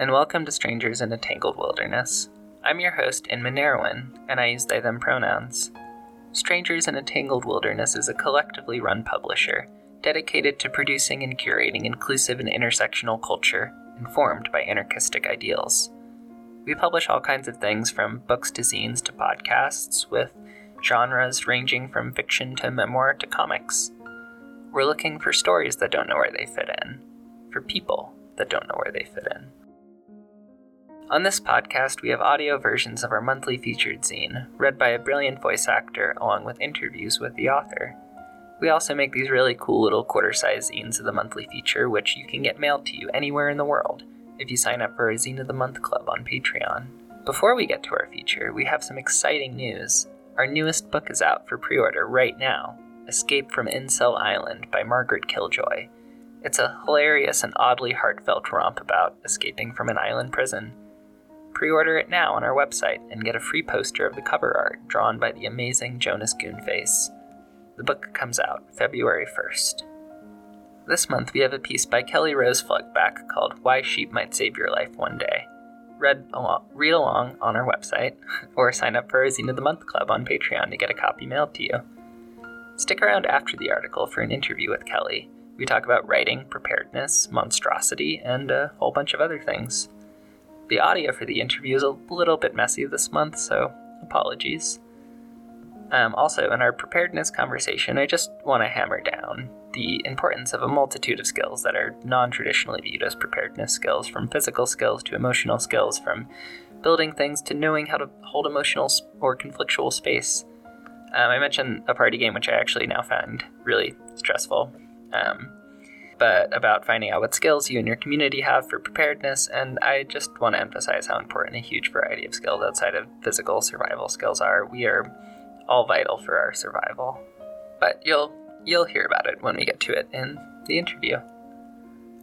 And welcome to Strangers in a Tangled Wilderness. I'm your host, Inmn Neruin, and I use they them pronouns. Strangers in a Tangled Wilderness is a collectively run publisher dedicated to producing and curating inclusive and intersectional culture informed by anarchistic ideals. We publish all kinds of things from books to zines to podcasts, with genres ranging from fiction to memoir to comics. We're looking for stories that don't know where they fit in, for people that don't know where they fit in. On this podcast, we have audio versions of our monthly featured zine, read by a brilliant voice actor, along with interviews with the author. We also make these really cool little quarter size zines of the monthly feature, which you can get mailed to you anywhere in the world if you sign up for our Zine of the Month Club on Patreon. Before we get to our feature, we have some exciting news. Our newest book is out for pre order right now Escape from Incel Island by Margaret Killjoy. It's a hilarious and oddly heartfelt romp about escaping from an island prison. Pre order it now on our website and get a free poster of the cover art drawn by the amazing Jonas Goonface. The book comes out February 1st. This month we have a piece by Kelly Rose Pflug-Back called Why Sheep Might Save Your Life One Day. Read along, read along on our website, or sign up for our Zine of the Month Club on Patreon to get a copy mailed to you. Stick around after the article for an interview with Kelly. We talk about writing, preparedness, monstrosity, and a whole bunch of other things. The audio for the interview is a little bit messy this month, so apologies. Um, also, in our preparedness conversation, I just want to hammer down the importance of a multitude of skills that are non traditionally viewed as preparedness skills, from physical skills to emotional skills, from building things to knowing how to hold emotional or conflictual space. Um, I mentioned a party game, which I actually now found really stressful, um, but about finding out what skills you and your community have for preparedness. And I just want to emphasize how important a huge variety of skills outside of physical survival skills are. We are all vital for our survival. But you'll You'll hear about it when we get to it in the interview.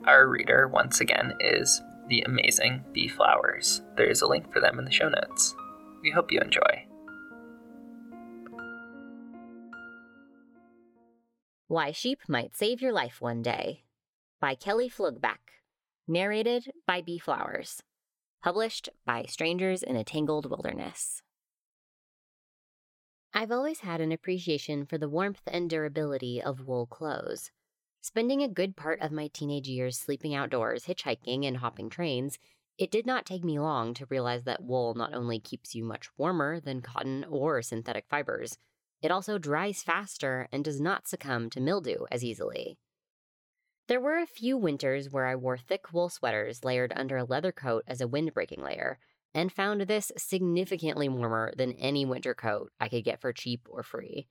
Our reader, once again, is the amazing Bea Flowers. There is a link for them in the show notes. We hope you enjoy. Why Sheep Might Save Your Life One Day by Kelly Pflug-Back. Narrated by Bea Flowers. Published by Strangers in a Tangled Wilderness. I've always had an appreciation for the warmth and durability of wool clothes. Spending a good part of my teenage years sleeping outdoors, hitchhiking, and hopping trains, it did not take me long to realize that wool not only keeps you much warmer than cotton or synthetic fibers, it also dries faster and does not succumb to mildew as easily. There were a few winters where I wore thick wool sweaters layered under a leather coat as a windbreaking layer, and found this significantly warmer than any winter coat I could get for cheap or free.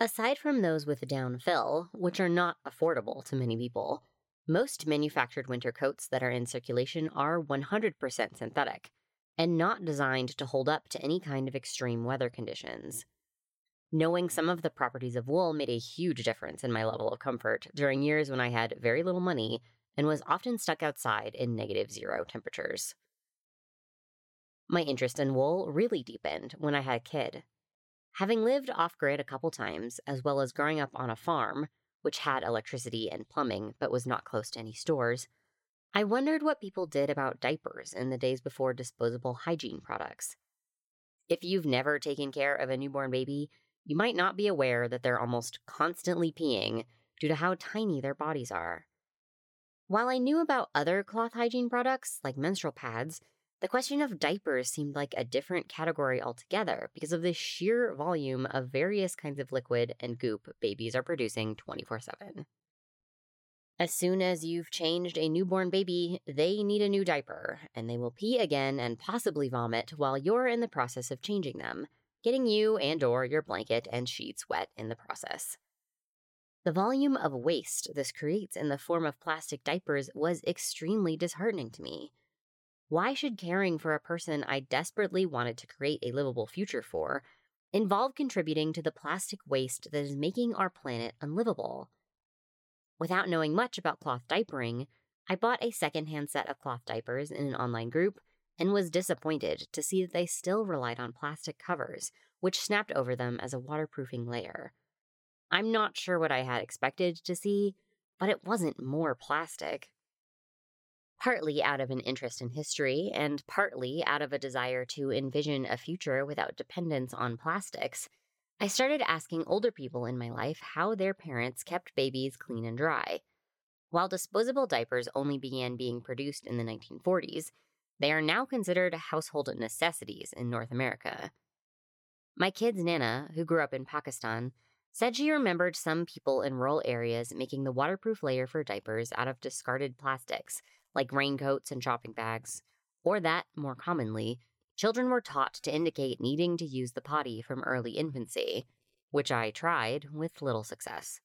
Aside from those with down fill, which are not affordable to many people, most manufactured winter coats that are in circulation are 100% synthetic and not designed to hold up to any kind of extreme weather conditions. Knowing some of the properties of wool made a huge difference in my level of comfort during years when I had very little money and was often stuck outside in negative zero temperatures. My interest in wool really deepened when I had a kid. Having lived off grid a couple times, as well as growing up on a farm, which had electricity and plumbing but was not close to any stores, I wondered what people did about diapers in the days before disposable hygiene products. If you've never taken care of a newborn baby, you might not be aware that they're almost constantly peeing due to how tiny their bodies are. While I knew about other cloth hygiene products, like menstrual pads, the question of diapers seemed like a different category altogether because of the sheer volume of various kinds of liquid and goop babies are producing 24 7. As soon as you've changed a newborn baby, they need a new diaper, and they will pee again and possibly vomit while you're in the process of changing them, getting you and or your blanket and sheets wet in the process. The volume of waste this creates in the form of plastic diapers was extremely disheartening to me. Why should caring for a person I desperately wanted to create a livable future for involve contributing to the plastic waste that is making our planet unlivable? Without knowing much about cloth diapering, I bought a secondhand set of cloth diapers in an online group and was disappointed to see that they still relied on plastic covers, which snapped over them as a waterproofing layer. I'm not sure what I had expected to see, but it wasn't more plastic. Partly out of an interest in history, and partly out of a desire to envision a future without dependence on plastics, I started asking older people in my life how their parents kept babies clean and dry. While disposable diapers only began being produced in the 1940s, they are now considered household necessities in North America. My kid's Nana, who grew up in Pakistan, said she remembered some people in rural areas making the waterproof layer for diapers out of discarded plastics, like raincoats and shopping bags, or that, more commonly, children were taught to indicate needing to use the potty from early infancy, which I tried with little success.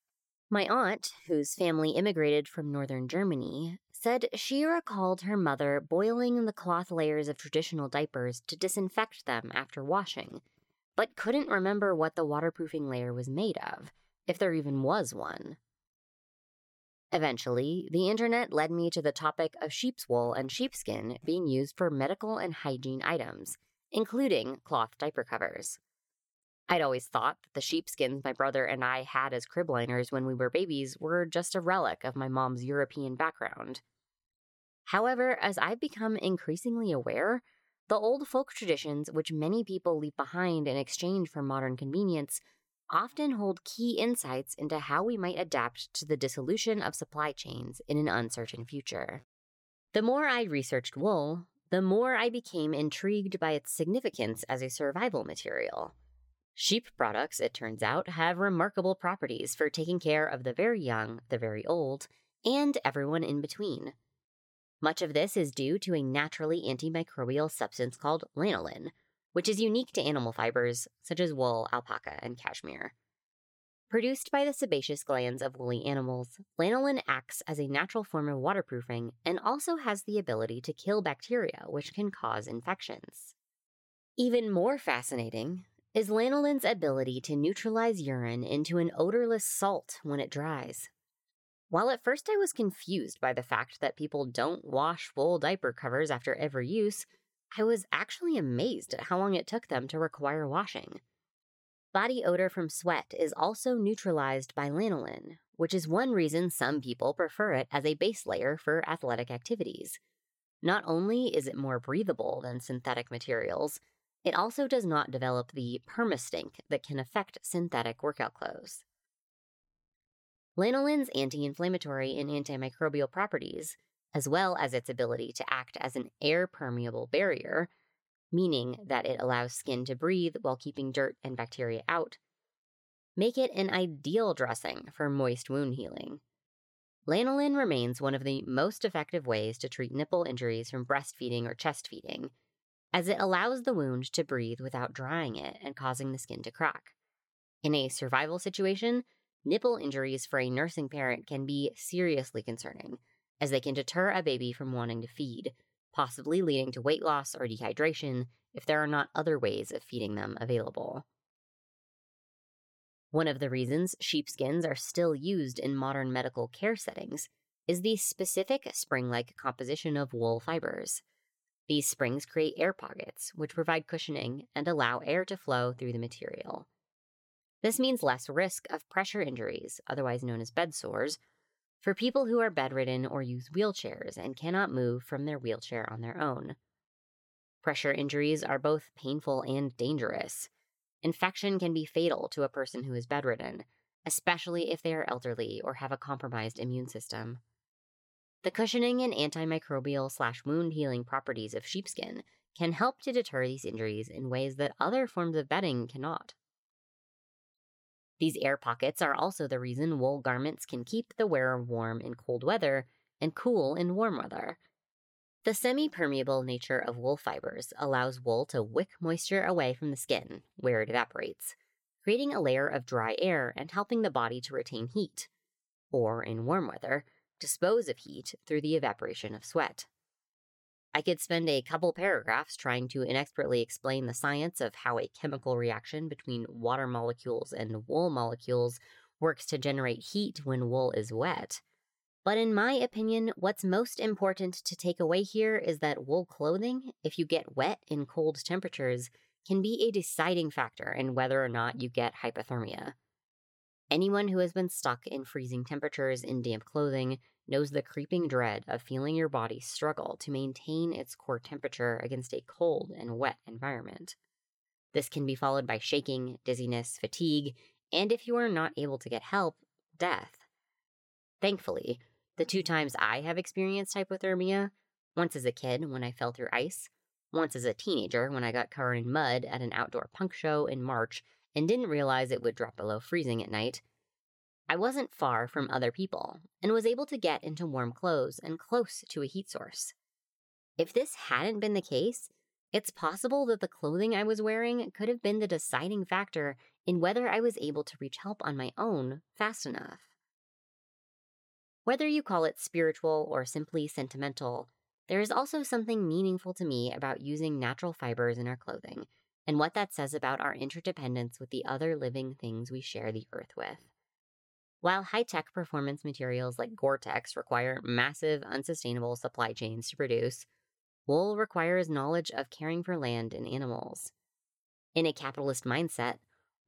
My aunt, whose family immigrated from northern Germany, said she recalled her mother boiling the cloth layers of traditional diapers to disinfect them after washing, but couldn't remember what the waterproofing layer was made of, if there even was one. Eventually, the internet led me to the topic of sheep's wool and sheepskin being used for medical and hygiene items, including cloth diaper covers. I'd always thought that the sheepskins my brother and I had as crib liners when we were babies were just a relic of my mom's European background. However, as I've become increasingly aware, the old folk traditions which many people leave behind in exchange for modern convenience often hold key insights into how we might adapt to the dissolution of supply chains in an uncertain future. The more I researched wool, the more I became intrigued by its significance as a survival material. Sheep products, it turns out, have remarkable properties for taking care of the very young, the very old, and everyone in between. Much of this is due to a naturally antimicrobial substance called lanolin, which is unique to animal fibers such as wool, alpaca, and cashmere. Produced by the sebaceous glands of woolly animals, lanolin acts as a natural form of waterproofing and also has the ability to kill bacteria, which can cause infections. Even more fascinating, is lanolin's ability to neutralize urine into an odorless salt when it dries. While at first I was confused by the fact that people don't wash wool diaper covers after every use, I was actually amazed at how long it took them to require washing. Body odor from sweat is also neutralized by lanolin, which is one reason some people prefer it as a base layer for athletic activities. Not only is it more breathable than synthetic materials, it also does not develop the permastink that can affect synthetic workout clothes. Lanolin's anti inflammatory and antimicrobial properties, as well as its ability to act as an air permeable barrier, meaning that it allows skin to breathe while keeping dirt and bacteria out, make it an ideal dressing for moist wound healing. Lanolin remains one of the most effective ways to treat nipple injuries from breastfeeding or chest feeding as it allows the wound to breathe without drying it and causing the skin to crack. In a survival situation, nipple injuries for a nursing parent can be seriously concerning, as they can deter a baby from wanting to feed, possibly leading to weight loss or dehydration if there are not other ways of feeding them available. One of the reasons sheepskins are still used in modern medical care settings is the specific spring like composition of wool fibers. These springs create air pockets, which provide cushioning and allow air to flow through the material. This means less risk of pressure injuries, otherwise known as bed sores, for people who are bedridden or use wheelchairs and cannot move from their wheelchair on their own. Pressure injuries are both painful and dangerous. Infection can be fatal to a person who is bedridden, especially if they are elderly or have a compromised immune system. The cushioning and antimicrobial slash wound healing properties of sheepskin can help to deter these injuries in ways that other forms of bedding cannot. These air pockets are also the reason wool garments can keep the wearer warm in cold weather and cool in warm weather. The semi permeable nature of wool fibers allows wool to wick moisture away from the skin, where it evaporates, creating a layer of dry air and helping the body to retain heat. Or, in warm weather, dispose of heat through the evaporation of sweat. I could spend a couple paragraphs trying to inexpertly explain the science of how a chemical reaction between water molecules and wool molecules works to generate heat when wool is wet. But in my opinion, what's most important to take away here is that wool clothing, if you get wet in cold temperatures, can be a deciding factor in whether or not you get hypothermia. Anyone who has been stuck in freezing temperatures in damp clothing knows the creeping dread of feeling your body struggle to maintain its core temperature against a cold and wet environment. This can be followed by shaking, dizziness, fatigue, and if you are not able to get help, death. Thankfully, the two times I have experienced hypothermia, once as a kid when I fell through ice, once as a teenager when I got covered in mud at an outdoor punk show in March and didn't realize it would drop below freezing at night, I wasn't far from other people and was able to get into warm clothes and close to a heat source. If this hadn't been the case, it's possible that the clothing I was wearing could have been the deciding factor in whether I was able to reach help on my own fast enough. Whether you call it spiritual or simply sentimental, there is also something meaningful to me about using natural fibers in our clothing and what that says about our interdependence with the other living things we share the earth with. While high tech performance materials like Gore Tex require massive, unsustainable supply chains to produce, wool requires knowledge of caring for land and animals. In a capitalist mindset,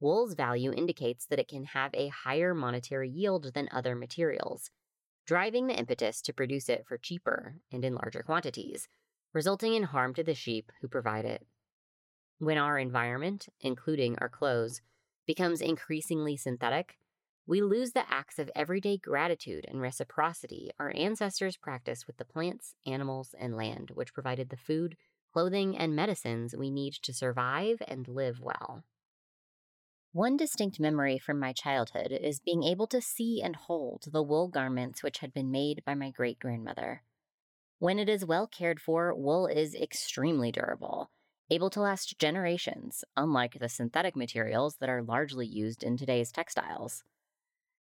wool's value indicates that it can have a higher monetary yield than other materials, driving the impetus to produce it for cheaper and in larger quantities, resulting in harm to the sheep who provide it. When our environment, including our clothes, becomes increasingly synthetic, we lose the acts of everyday gratitude and reciprocity our ancestors practiced with the plants, animals, and land, which provided the food, clothing, and medicines we need to survive and live well. One distinct memory from my childhood is being able to see and hold the wool garments which had been made by my great grandmother. When it is well cared for, wool is extremely durable, able to last generations, unlike the synthetic materials that are largely used in today's textiles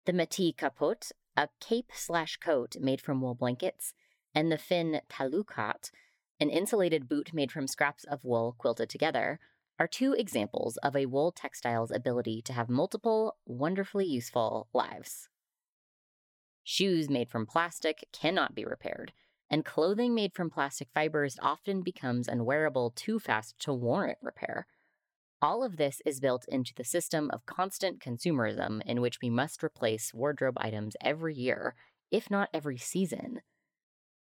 the Métis capote, a cape slash coat made from wool blankets, and the Finn Talukat, an insulated boot made from scraps of wool quilted together, are two examples of a wool textile's ability to have multiple, wonderfully useful lives. Shoes made from plastic cannot be repaired, and clothing made from plastic fibers often becomes unwearable too fast to warrant repair. All of this is built into the system of constant consumerism in which we must replace wardrobe items every year, if not every season.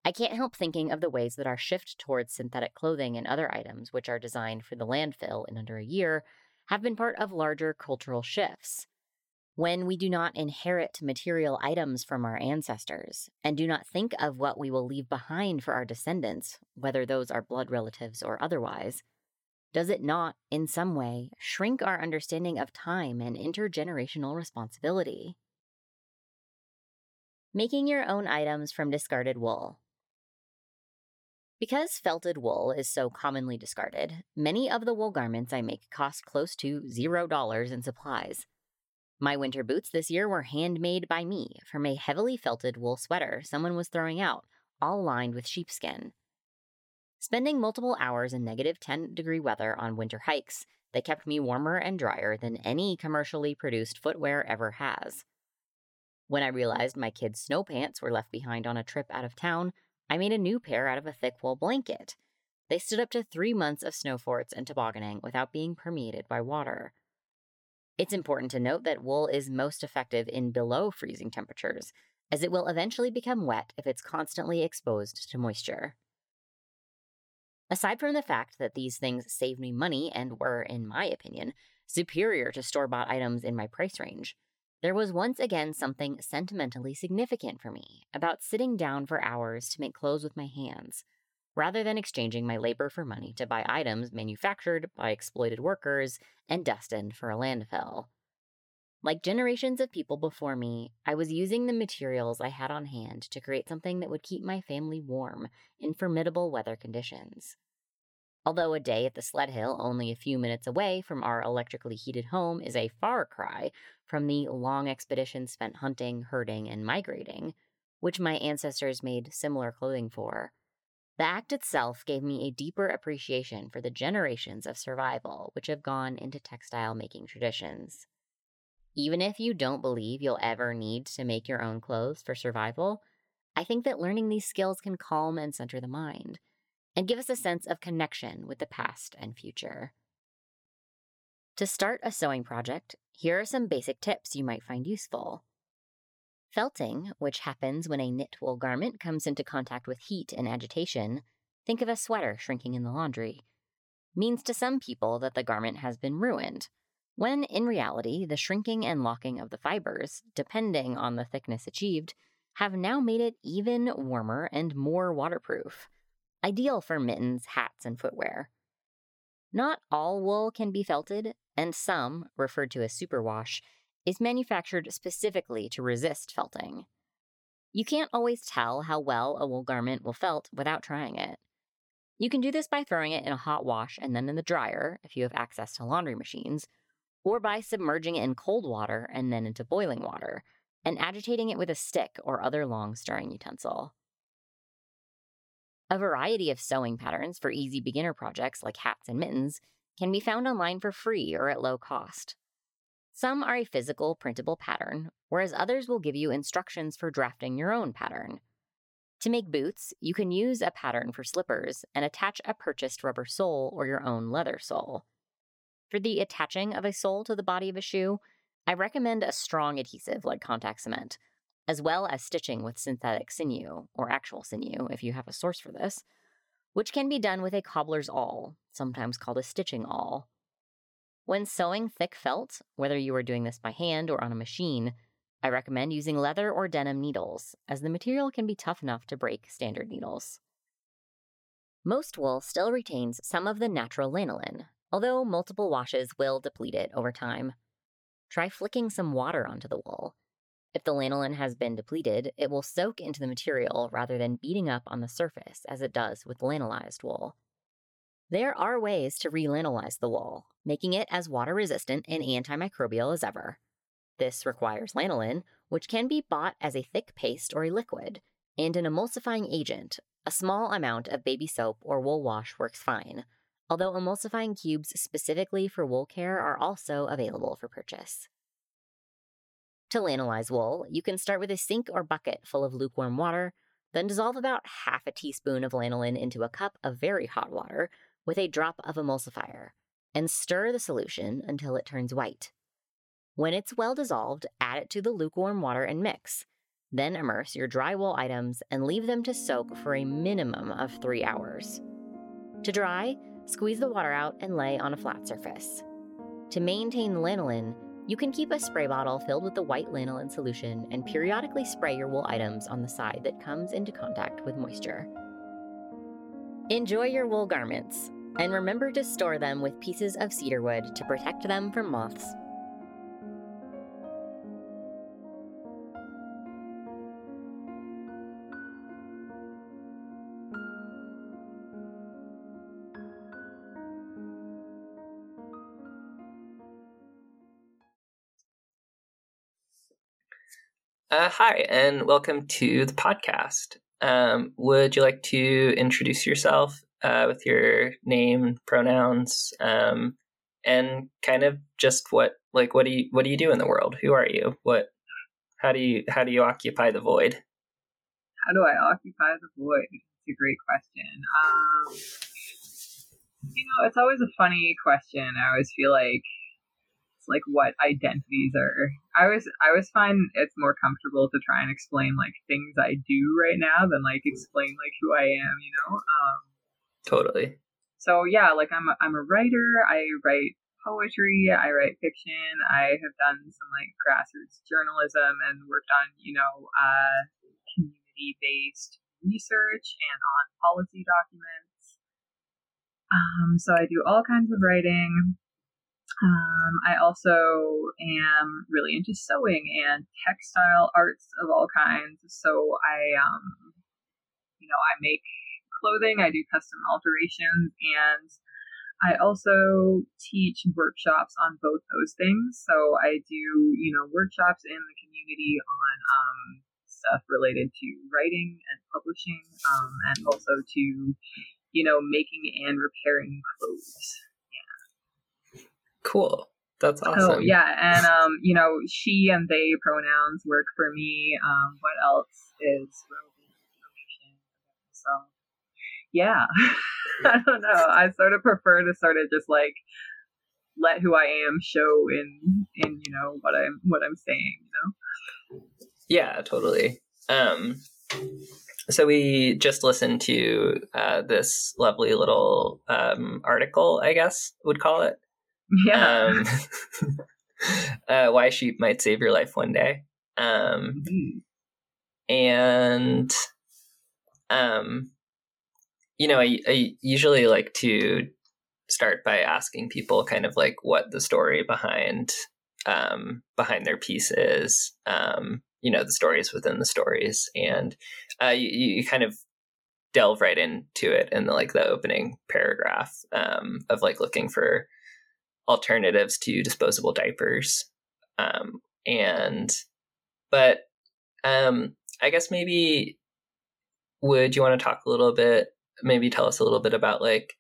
I can't help thinking of the ways that our shift towards synthetic clothing and other items, which are designed for the landfill in under a year, have been part of larger cultural shifts. When we do not inherit material items from our ancestors and do not think of what we will leave behind for our descendants, whether those are blood relatives or otherwise, does it not, in some way, shrink our understanding of time and intergenerational responsibility? Making your own items from discarded wool. Because felted wool is so commonly discarded, many of the wool garments I make cost close to zero dollars in supplies. My winter boots this year were handmade by me from a heavily felted wool sweater someone was throwing out, all lined with sheepskin. Spending multiple hours in negative 10 degree weather on winter hikes, they kept me warmer and drier than any commercially produced footwear ever has. When I realized my kids' snow pants were left behind on a trip out of town, I made a new pair out of a thick wool blanket. They stood up to three months of snow forts and tobogganing without being permeated by water. It's important to note that wool is most effective in below freezing temperatures, as it will eventually become wet if it's constantly exposed to moisture. Aside from the fact that these things saved me money and were, in my opinion, superior to store bought items in my price range, there was once again something sentimentally significant for me about sitting down for hours to make clothes with my hands, rather than exchanging my labor for money to buy items manufactured by exploited workers and destined for a landfill. Like generations of people before me, I was using the materials I had on hand to create something that would keep my family warm in formidable weather conditions. Although a day at the sled hill, only a few minutes away from our electrically heated home, is a far cry from the long expeditions spent hunting, herding, and migrating, which my ancestors made similar clothing for, the act itself gave me a deeper appreciation for the generations of survival which have gone into textile making traditions. Even if you don't believe you'll ever need to make your own clothes for survival, I think that learning these skills can calm and center the mind and give us a sense of connection with the past and future. To start a sewing project, here are some basic tips you might find useful. Felting, which happens when a knit wool garment comes into contact with heat and agitation, think of a sweater shrinking in the laundry, means to some people that the garment has been ruined, when in reality, the shrinking and locking of the fibers, depending on the thickness achieved, have now made it even warmer and more waterproof, ideal for mittens, hats, and footwear. Not all wool can be felted, and some, referred to as superwash, is manufactured specifically to resist felting. You can't always tell how well a wool garment will felt without trying it. You can do this by throwing it in a hot wash and then in the dryer if you have access to laundry machines, or by submerging it in cold water and then into boiling water, and agitating it with a stick or other long stirring utensil. A variety of sewing patterns for easy beginner projects like hats and mittens can be found online for free or at low cost. Some are a physical printable pattern, whereas others will give you instructions for drafting your own pattern. To make boots, you can use a pattern for slippers and attach a purchased rubber sole or your own leather sole. For the attaching of a sole to the body of a shoe, I recommend a strong adhesive like contact cement, as well as stitching with synthetic sinew, or actual sinew if you have a source for this, which can be done with a cobbler's awl, sometimes called a stitching awl. When sewing thick felt, whether you are doing this by hand or on a machine, I recommend using leather or denim needles, as the material can be tough enough to break standard needles. Most wool still retains some of the natural lanolin, although multiple washes will deplete it over time. Try flicking some water onto the wool. If the lanolin has been depleted, it will soak into the material rather than beating up on the surface as it does with lanolized wool. There are ways to relanolize the wool, making it as water resistant and antimicrobial as ever. This requires lanolin, which can be bought as a thick paste or a liquid, and an emulsifying agent. A small amount of baby soap or wool wash works fine, although emulsifying cubes specifically for wool care are also available for purchase. To lanolize wool, you can start with a sink or bucket full of lukewarm water, then dissolve about half a teaspoon of lanolin into a cup of very hot water with a drop of emulsifier, and stir the solution until it turns white. When it's well dissolved, add it to the lukewarm water and mix. Then immerse your dry wool items and leave them to soak for a minimum of three hours. To dry, squeeze the water out and lay on a flat surface. To maintain the lanolin, you can keep a spray bottle filled with the white lanolin solution and periodically spray your wool items on the side that comes into contact with moisture. Enjoy your wool garments, and remember to store them with pieces of cedar wood to protect them from moths Uh, hi, and welcome to the podcast. Um, would you like to introduce yourself uh, with your name, pronouns, um, and kind of just what like what do you what do you do in the world? Who are you? What how do you how do you occupy the void? How do I occupy the void? It's a great question. Um, you know, it's always a funny question. I always feel like like what identities are. I was I always find it's more comfortable to try and explain like things I do right now than like explain like who I am, you know. Um, totally. So yeah, like I'm a, I'm a writer. I write poetry. I write fiction. I have done some like grassroots journalism and worked on you know uh, community based research and on policy documents. Um, so I do all kinds of writing. Um, I also am really into sewing and textile arts of all kinds. So I, um, you know, I make clothing, I do custom alterations, and I also teach workshops on both those things. So I do, you know, workshops in the community on um, stuff related to writing and publishing, um, and also to, you know, making and repairing clothes. Yeah. Cool. That's awesome. Oh yeah, and um, you know, she and they pronouns work for me. Um, what else is relevant information So yeah, I don't know. I sort of prefer to sort of just like let who I am show in in you know what I'm what I'm saying. You know. Yeah, totally. Um, so we just listened to uh, this lovely little um, article, I guess would call it. Yeah. Um, uh, why sheep might save your life one day. Um, Mhm. and um, you know, I, I usually like to start by asking people kind of like what the story behind um, behind their piece is. Um, you know, the stories within the stories, and uh, you, you kind of delve right into it in the, like the opening paragraph um, of like looking for alternatives to disposable diapers, um, and but um, I guess maybe would you want to talk a little bit maybe tell us a little bit about like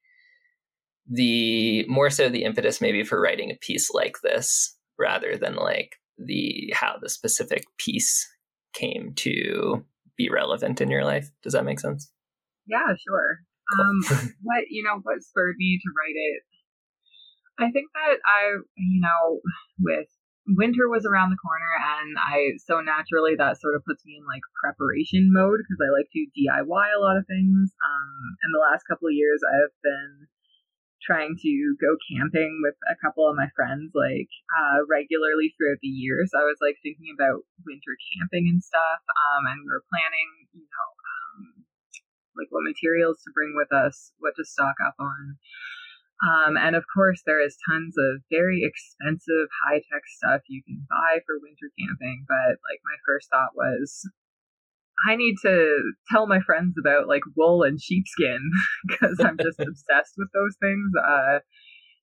the more so the impetus maybe for writing a piece like this rather than like the how the specific piece came to be relevant in your life does that make sense Yeah, sure. Cool. Um, what you know, what spurred me to write it? I think that I, you know, with winter was around the corner, and I so naturally that sort of puts me in like preparation mode because I like to DIY a lot of things. Um, and the last couple of years, I have been trying to go camping with a couple of my friends like uh, regularly throughout the year. So I was like thinking about winter camping and stuff. Um, and we were planning, you know, um, like what materials to bring with us, what to stock up on. Um, and of course, there is tons of very expensive high tech stuff you can buy for winter camping. But like, my first thought was, I need to tell my friends about like wool and sheepskin because I'm just obsessed with those things. Uh,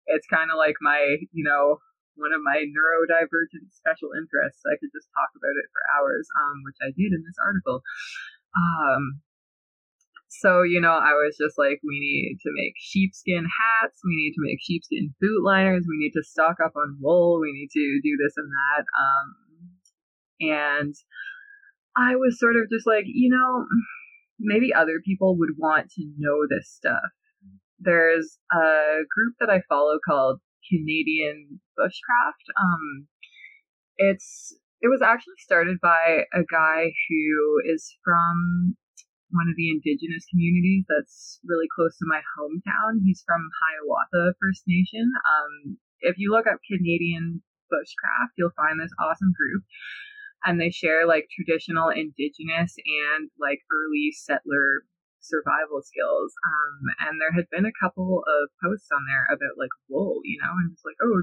it's kind of like my, you know, one of my neurodivergent special interests. I could just talk about it for hours, um, which I did in this article. Um, so, you know, I was just like, we need to make sheepskin hats, we need to make sheepskin boot liners, we need to stock up on wool, we need to do this and that. Um, and I was sort of just like, you know, maybe other people would want to know this stuff. There's a group that I follow called Canadian Bushcraft. Um, it's it was actually started by a guy who is from one of the indigenous communities that's really close to my hometown. He's from Hiawatha First Nation. Um, if you look up Canadian Bushcraft, you'll find this awesome group. And they share like traditional indigenous and like early settler survival skills. Um, and there had been a couple of posts on there about like wool, you know, and it's like, oh,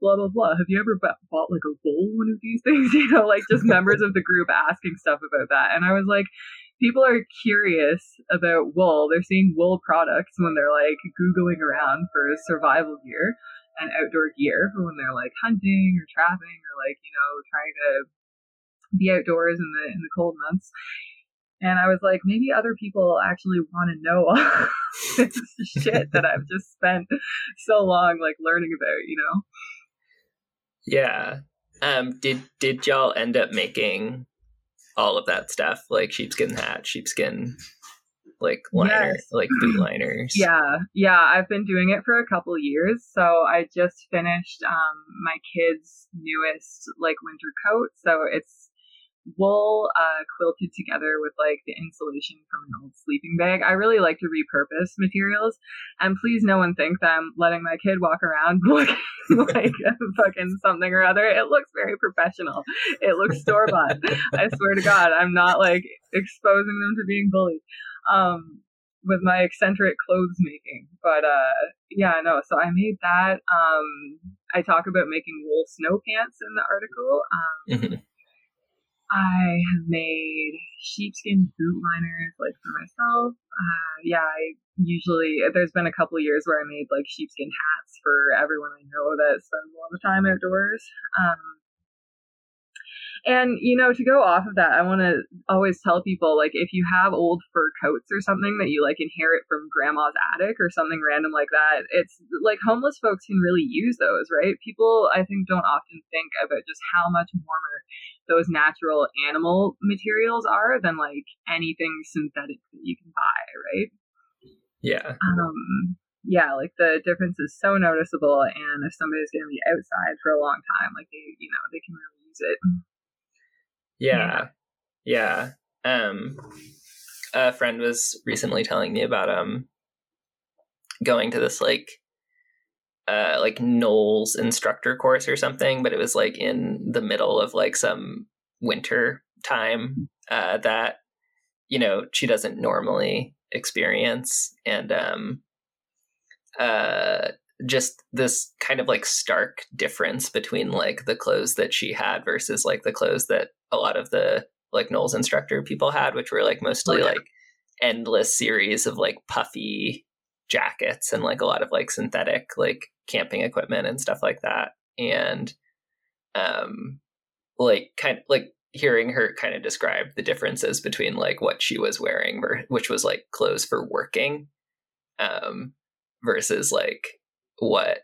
blah blah blah. Have you ever bought like a wool one of these things? You know, like just members of the group asking stuff about that. And I was like, people are curious about wool. They're seeing wool products when they're like googling around for survival gear and outdoor gear for when they're like hunting or trapping or like you know trying to be outdoors in the in the cold months. And I was like, maybe other people actually want to know all this shit that I've just spent so long like learning about, you know? yeah um did did y'all end up making all of that stuff like sheepskin hat sheepskin like liner Yes. like boot liners Yeah, yeah, I've been doing it for a couple years. So I just finished um my kid's newest like winter coat. So it's wool uh quilted together with like the insulation from an old sleeping bag. I really like to repurpose materials. And please no one think that I'm letting my kid walk around looking like fucking something or other. It looks very professional. It looks store bought. I swear to God, I'm not like exposing them to being bullied um, with my eccentric clothes making. But uh, yeah, no. So I made that. Um, I talk about making wool snow pants in the article. Um. I have made sheepskin boot liners like for myself. Uh, yeah, I usually there's been a couple years where I made like sheepskin hats for everyone I know that spends a lot of time outdoors. Um, and you know, to go off of that, I want to always tell people like if you have old fur coats or something that you like inherit from grandma's attic or something random like that, it's like homeless folks can really use those, right? People I think don't often think about just how much warmer those natural animal materials are than like anything synthetic that you can buy, right? yeah um yeah like the difference is so noticeable and if somebody's going to be outside for a long time like they you know they can really use it Yeah. Yeah. Um a friend was recently telling me about um going to this like uh like NOLS instructor course or something, but it was like in the middle of like some winter time uh that you know she doesn't normally experience and um uh just this kind of like stark difference between like the clothes that she had versus like the clothes that a lot of the like NOLS instructor people had, which were like mostly okay. like endless series of like puffy jackets and like a lot of like synthetic like camping equipment and stuff like that. And um like kind of like hearing her kind of describe the differences between like what she was wearing which was like clothes for working um versus like what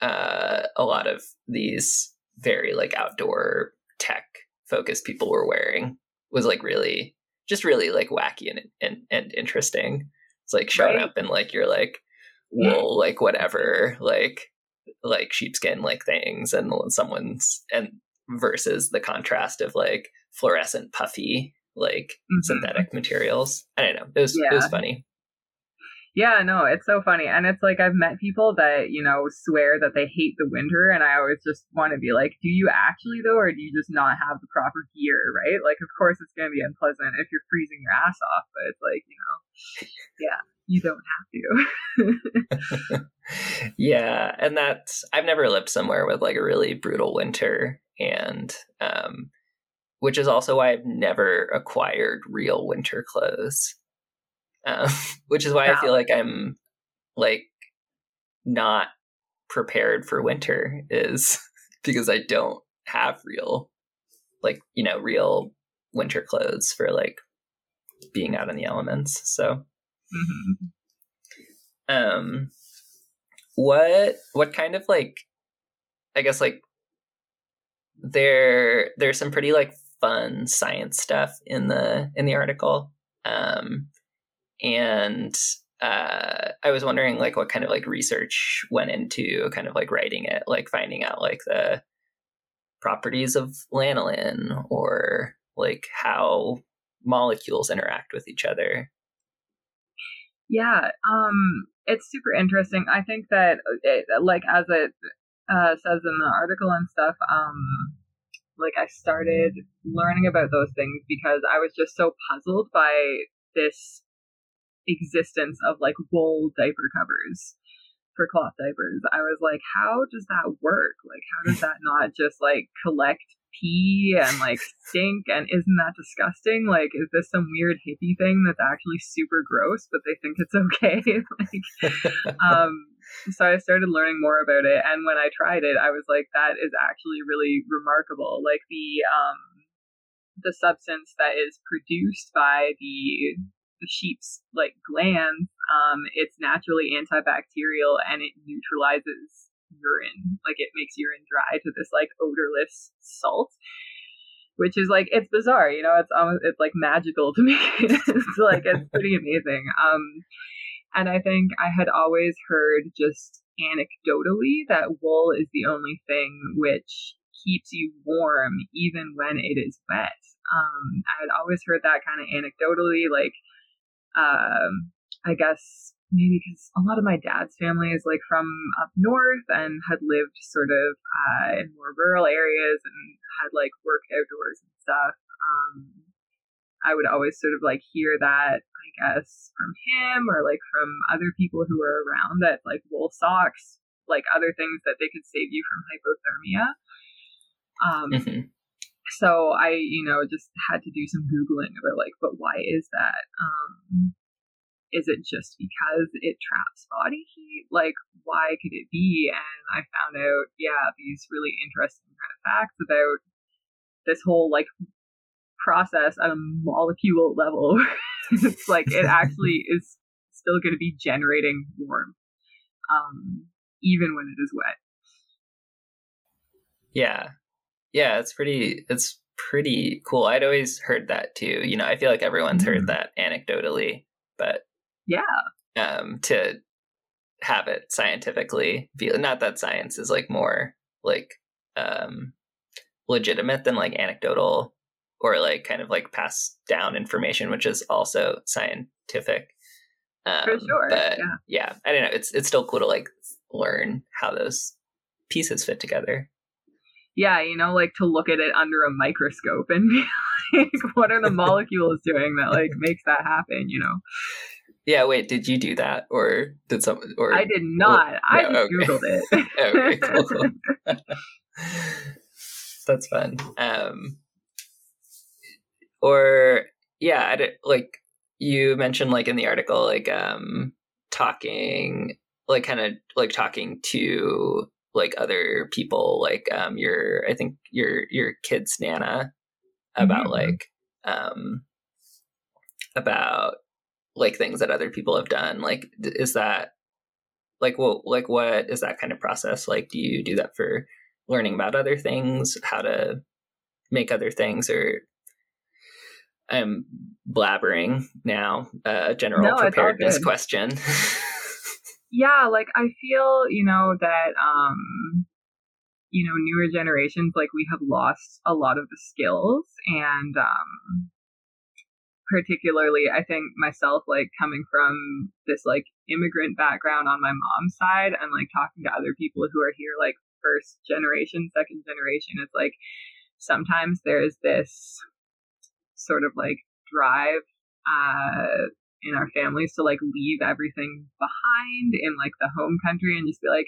uh a lot of these very like outdoor tech focused people were wearing was like really just really like wacky and and, and interesting. It's like showing right. up in like you're like wool, like whatever, like like sheepskin like things and someone's and versus the contrast of like fluorescent puffy like mm-hmm. synthetic materials. I don't know. It was yeah. it was funny. Yeah, no, it's so funny. And it's like I've met people that, you know, swear that they hate the winter and I always just want to be like, do you actually though or do you just not have the proper gear, right? Like of course it's going to be unpleasant if you're freezing your ass off, but it's like, you know, yeah, you don't have to. yeah, and that's I've never lived somewhere with like a really brutal winter and um which is also why I've never acquired real winter clothes um, which is why. I feel like I'm like not prepared for winter is because I don't have real like you know real winter clothes for like being out in the elements so mm-hmm. um what what kind of like i guess like there there's some pretty like fun science stuff in the in the article um and uh, I was wondering like what kind of like research went into kind of like writing it, like finding out like the properties of lanolin or like how molecules interact with each other. Yeah, um, it's super interesting. I think that it, like as it uh, says in the article and stuff, um, like I started learning about those things because I was just so puzzled by this existence of like wool diaper covers for cloth diapers. I was like, how does that work? Like, how does that not just like collect pee and like stink? And isn't that disgusting? Like, is this some weird hippie thing that's actually super gross, but they think it's okay? like, um, so I started learning more about it. And when I tried it, I was like, that is actually really remarkable. Like, the, um, the substance that is produced by the the sheep's like glands, um, it's naturally antibacterial and it neutralizes urine. Like it makes urine dry to this like odorless salt. Which is like it's bizarre, you know. It's almost it's like magical to me. it's like it's pretty amazing. Um, and I think I had always heard just anecdotally that wool is the only thing which keeps you warm even when it is wet. Um, I had always heard that kind of anecdotally, like um, I guess maybe because a lot of my dad's family is like from up north and had lived sort of uh, in more rural areas and had like worked outdoors and stuff. Um, I would always sort of like hear that, I guess, from him or like from other people who were around that like wool socks, like other things that they could save you from hypothermia. Um, mm-hmm so I, you know, just had to do some Googling about like, but why is that? Um, is it just because it traps body heat? Like, why could it be? And I found out, yeah, these really interesting kind of facts about this whole like process at a molecule level. it's like it actually is still going to be generating warmth, um, even when it is wet. Yeah, yeah, it's pretty it's pretty cool. I'd always heard that too. You know, I feel like everyone's mm-hmm. heard that anecdotally, but yeah. Um to have it scientifically be not that science is like more like um legitimate than like anecdotal or like kind of like pass down information, which is also scientific. Um, For sure. But yeah. yeah, I don't know. It's it's still cool to like learn how those pieces fit together. Yeah, you know, like to look at it under a microscope and be like, what are the molecules doing that like makes that happen? You know. Yeah, wait, did you do that or did someone or I did not. Or, I just okay. googled it. okay, cool. cool. That's fun. Um or yeah, I did, like you mentioned like in the article like um talking like kind of like talking to like other people like um your I think your your kid's nana about mm-hmm. like um about like things that other people have done like is that like well like what is that kind of process? Like do you do that for learning about other things how to make other things or i'm blabbering now uh general no, preparedness question yeah like i feel you know that um you know newer generations like we have lost a lot of the skills and um particularly i think myself like coming from this like immigrant background on my mom's side and like talking to other people who are here like first generation second generation it's like sometimes there's this sort of like drive uh in our families to like leave everything behind in like the home country and just be like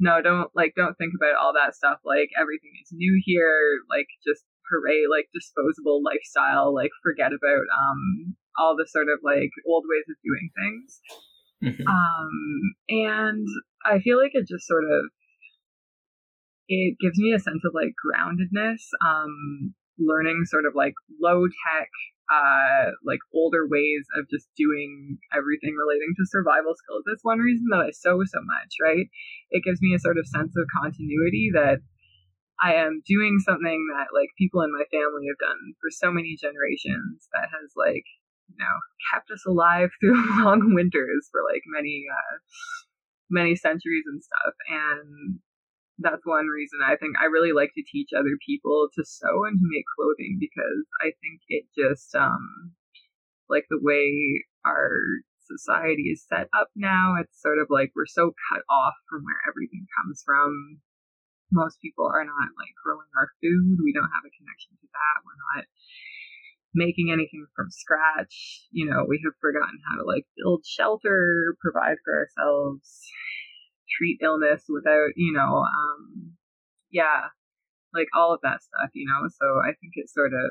no don't like don't think about all that stuff like everything is new here like just hooray like disposable lifestyle like forget about um all the sort of like old ways of doing things mm-hmm. um and i feel like it just sort of it gives me a sense of like groundedness um learning sort of like low tech uh like older ways of just doing everything relating to survival skills. That's one reason that i sew so much right? It gives me a sort of sense of continuity that I am doing something that like people in my family have done for so many generations that has like you know kept us alive through long winters for like many uh many centuries and stuff. And that's one reason I think I really like to teach other people to sew and to make clothing because I think it just um like the way our society is set up now it's sort of like we're so cut off from where everything comes from most people are not like growing our food. We don't have a connection to that. We're not making anything from scratch. You know, we have forgotten how to like build shelter, provide for ourselves, treat illness without, you know, um, yeah, like all of that stuff, you know. So I think it's sort of,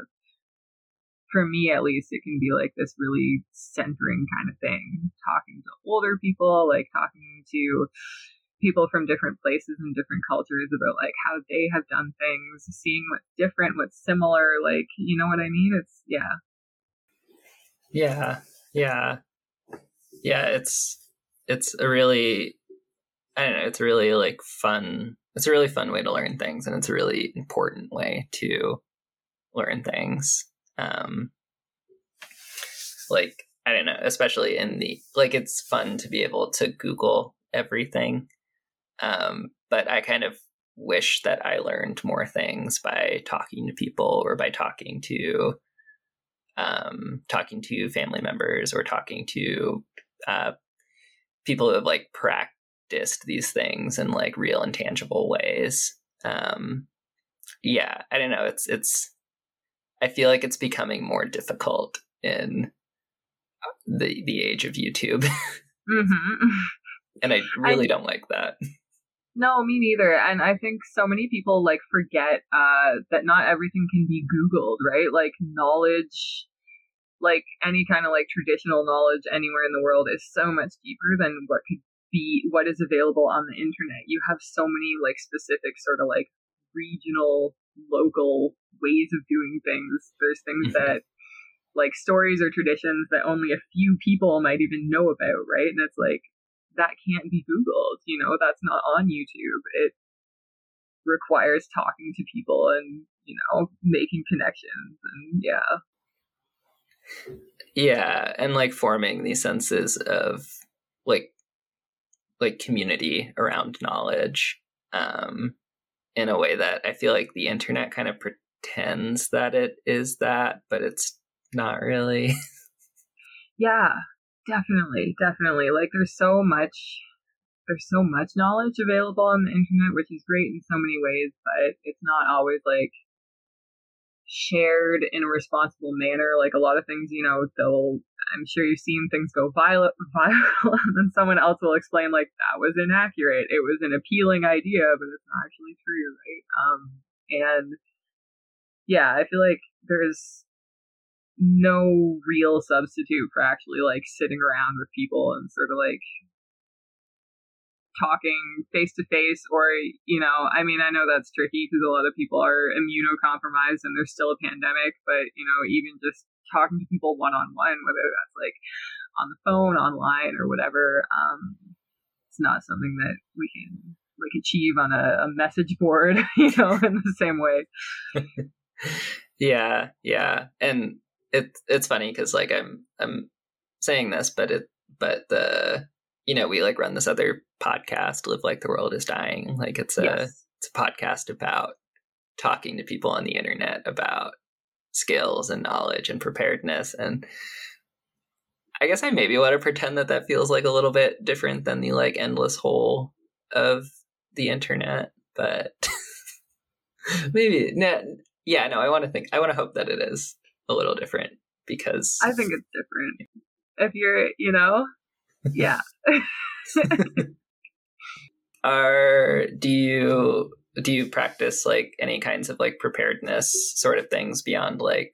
for me at least, it can be like this really centering kind of thing. Talking to older people, like talking to people from different places and different cultures about like how they have done things, seeing what's different, what's similar, like you know what I mean? It's yeah. Yeah. Yeah. Yeah, it's it's a really I don't know, it's really like fun it's a really fun way to learn things and it's a really important way to learn things. Um like I don't know, especially in the like it's fun to be able to Google everything um, but I kind of wish that I learned more things by talking to people or by talking to um, talking to family members or talking to uh, people who have like practiced these things in like real and tangible ways. Um, yeah, I don't know. It's it's. I feel like it's becoming more difficult in the the age of YouTube, mm-hmm. and I really I, don't like that. No, me neither. And I think so many people like forget uh, that not everything can be Googled, right? Like knowledge, like any kind of like traditional knowledge anywhere in the world is so much deeper than what could be what is available on the internet. You have so many like specific sort of like regional, local ways of doing things. There's things mm-hmm. that like stories or traditions that only a few people might even know about, right? And it's like that can't be Googled. You know, that's not on YouTube. It requires talking to people and, you know, making connections and yeah. Yeah, and like forming these senses of like like community around knowledge um in a way that I feel like the internet kind of pretends that it is that, but it's not really. yeah, definitely, definitely. Like there's so much there's so much knowledge available on the internet, which is great in so many ways, but it's not always like shared in a responsible manner. Like a lot of things, you know, they'll I'm sure you've seen things go viral, viral and then someone else will explain like that was inaccurate. It was an appealing idea, but it's not actually true, right? Um, and yeah, I feel like there's no real substitute for actually like sitting around with people and sort of like talking face to face or you know i mean i know that's tricky because a lot of people are immunocompromised and there's still a pandemic but you know even just talking to people one on one whether that's like on the phone online or whatever um it's not something that we can like achieve on a, a message board you know in the same way. Yeah yeah and it's it's funny because like i'm i'm saying this but it but the you know we like run this other podcast live like the world is dying like it's a yes. it's a podcast about talking to people on the internet about skills and knowledge and preparedness and i guess i maybe want to pretend that that feels like a little bit different than the like endless hole of the internet but maybe no, yeah no i want to think i want to hope that it is a little different because I think it's different. If you're, you know, yeah. Are do you do you practice like any kinds of like preparedness sort of things beyond like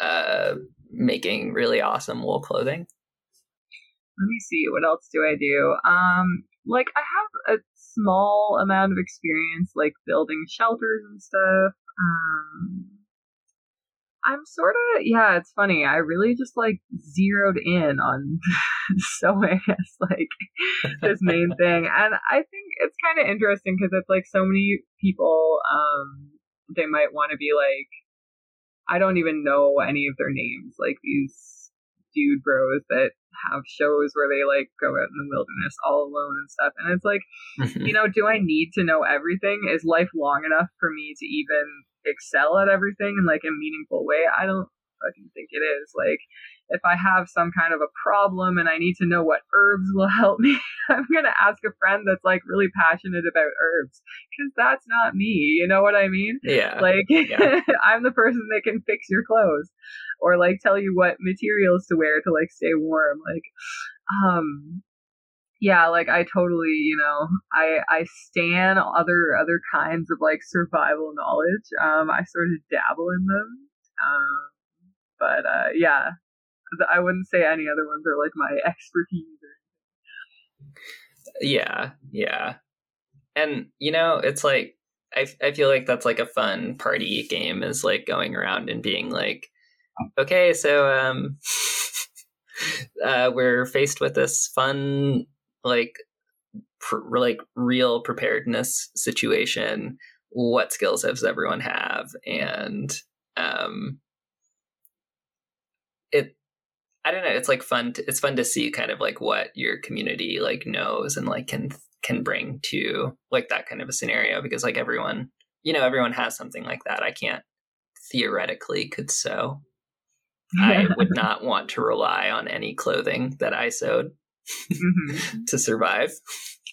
uh making really awesome wool clothing? Let me see, what else do I do? Um like I have a small amount of experience like building shelters and stuff. Um I'm sort of yeah. It's funny. I really just like zeroed in on sewing as like this main thing, and I think it's kind of interesting because it's like so many people. Um, they might want to be like, I don't even know any of their names. Like these dude bros that have shows where they like go out in the wilderness all alone and stuff. And it's like, you know, do I need to know everything? Is life long enough for me to even excel at everything in like a meaningful way. I don't fucking think it is. Like, if I have some kind of a problem and I need to know what herbs will help me, I'm gonna ask a friend that's like really passionate about herbs because that's not me. You know what I mean? Yeah. Like, yeah. I'm the person that can fix your clothes or like tell you what materials to wear to like stay warm. Like, um, yeah, like I totally, you know, I I stan other other kinds of like survival knowledge. Um, I sort of dabble in them. Um, but uh, yeah, I wouldn't say any other ones are like my expertise. Yeah, yeah, and you know, it's like I I feel like that's like a fun party game is like going around and being like, okay, so um. uh, we're faced with this fun like pr- like real preparedness situation what skills does everyone have? And um it i don't know it's like fun to, it's fun to see kind of like what your community like knows and like can can bring to like that kind of a scenario because like everyone you know everyone has something like that. I can't theoretically could sew. I would not want to rely on any clothing that i sewed mm-hmm. to survive.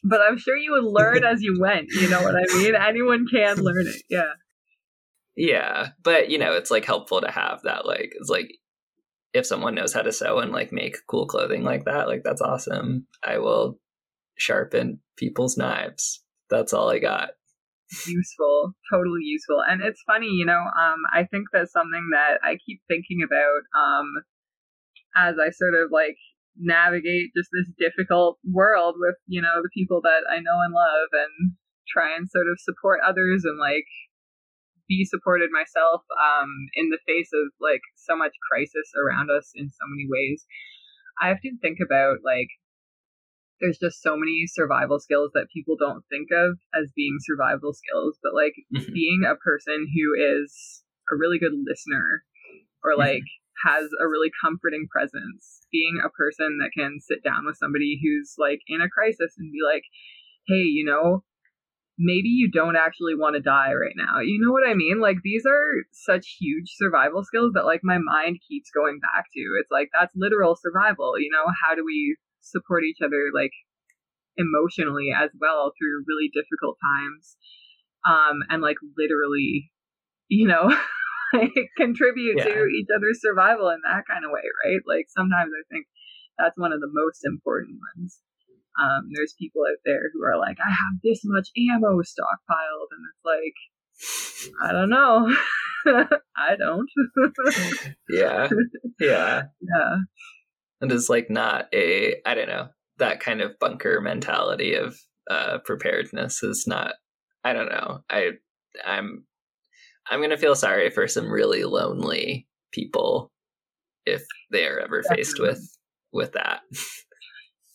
But I'm sure you would learn as you went. You know what I mean? Anyone can learn it. Yeah. Yeah, but you know, it's like helpful to have that. Like, it's like if someone knows how to sew and like make cool clothing like that, like that's awesome. I will sharpen people's knives. That's all I got. Useful, totally useful. And it's funny, you know, um, I think that's something that I keep thinking about um, as I sort of like navigate just this difficult world with, you know, the people that I know and love and try and sort of support others and like be supported myself um, in the face of like so much crisis around us in so many ways. I often think about like there's just so many survival skills that people don't think of as being survival skills, but like mm-hmm. being a person who is a really good listener or mm-hmm. like has a really comforting presence. Being a person that can sit down with somebody who's like in a crisis and be like, hey, you know, maybe you don't actually want to die right now. You know what I mean? Like these are such huge survival skills that like my mind keeps going back to. It's like that's literal survival, you know? How do we support each other like emotionally as well through really difficult times? Um and like literally, you know, like contribute yeah. to each other's survival in that kind of way, right? Like sometimes I think that's one of the most important ones. Um, there's people out there who are like, I have this much ammo stockpiled, and it's like, I don't know. I don't. yeah. Yeah. Yeah. And it's like not a, I don't know, that kind of bunker mentality of uh, preparedness is not, I don't know. I, I'm, I'm going to feel sorry for some really lonely people if they are ever Definitely. faced with, with that.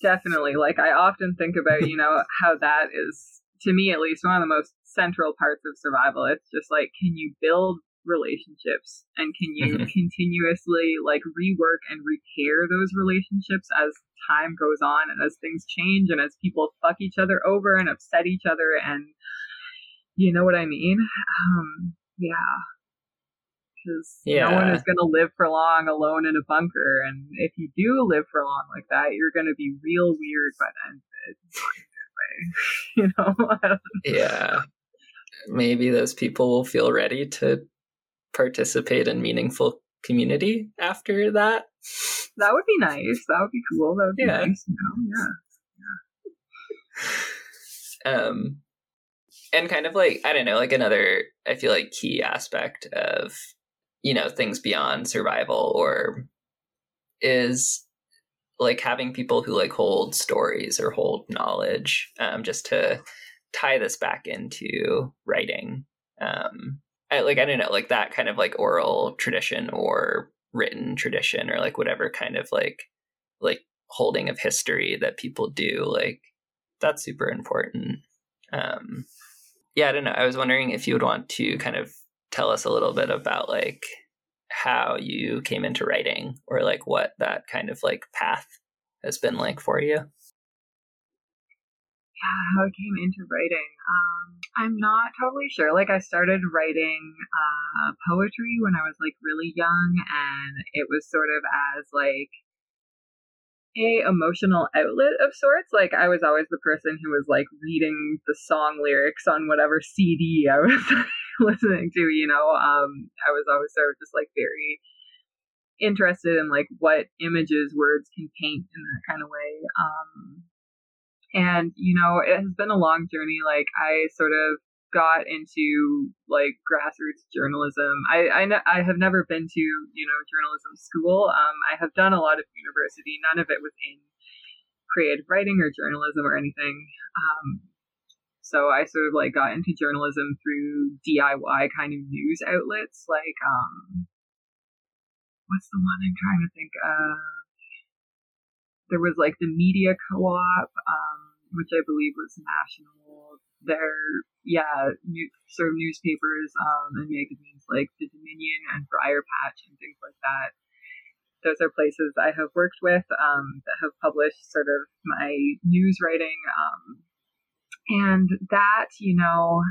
Definitely. Like I often think about, you know, how that is to me at least one of the most central parts of survival. It's just like can you build relationships and can you mm-hmm. continuously like rework and repair those relationships as time goes on and as things change and as people fuck each other over and upset each other and you know what I mean? Um yeah because yeah. no one is going to live for long alone in a bunker. And if you do live for long like that, you're going to be real weird by the end of it. you know? yeah. Maybe those people will feel ready to participate in meaningful community after that. That would be nice. That would be cool. That would be yeah. nice. You know? Yeah. Yeah. Um, and kind of like I don't know, like another I feel like key aspect of you know things beyond survival or is like having people who like hold stories or hold knowledge um, just to tie this back into writing. Um I, like i don't know like that kind of like oral tradition or written tradition or like whatever kind of like like holding of history that people do like that's super important. Um yeah i don't know. I was wondering if you would want to kind of tell us a little bit about like how you came into writing or like what that kind of like path has been like for you. Yeah how i came into writing. Um i'm not totally sure. Like i started writing uh poetry when i was like really young and it was sort of as like a emotional outlet of sorts. Like I was always the person who was like reading the song lyrics on whatever CD I was listening to, you know. Um I was always sort of just like very interested in like what images words can paint in that kind of way. Um and you know, it has been a long journey. Like I sort of got into like grassroots journalism. I I, ne- I have never been to you know journalism school. Um, I have done a lot of university. None of it was in creative writing or journalism or anything. Um, so I sort of like got into journalism through DIY kind of news outlets, like um, what's the one I'm trying to think of? There was like the Media Co-op, um, which I believe was national their yeah new, sort of newspapers um, and magazines like the Dominion and Briarpatch and things like that. Those are places I have worked with um, that have published sort of my news writing, um, and that you know,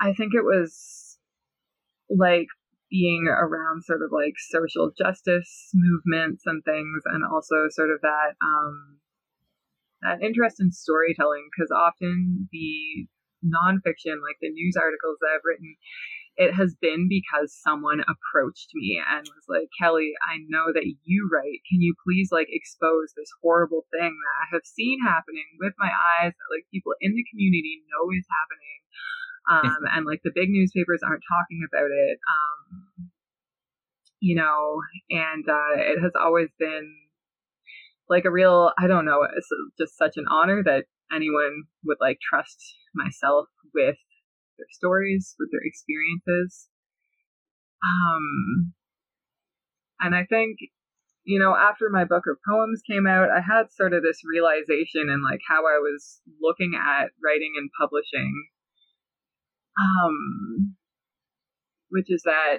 I think it was like being around sort of like social justice movements and things, and also sort of that um, that interest in storytelling because often the nonfiction, like the news articles that I've written, it has been because someone approached me and was like, Kelly, I know that you write. Can you please like expose this horrible thing that I have seen happening with my eyes that like people in the community know is happening? Um, and like the big newspapers aren't talking about it. Um, you know, and uh, it has always been like a real i don't know it's just such an honor that anyone would like trust myself with their stories with their experiences. Um and i think you know after my book of poems came out i had sort of this realization and like how i was looking at writing and publishing. Um which is that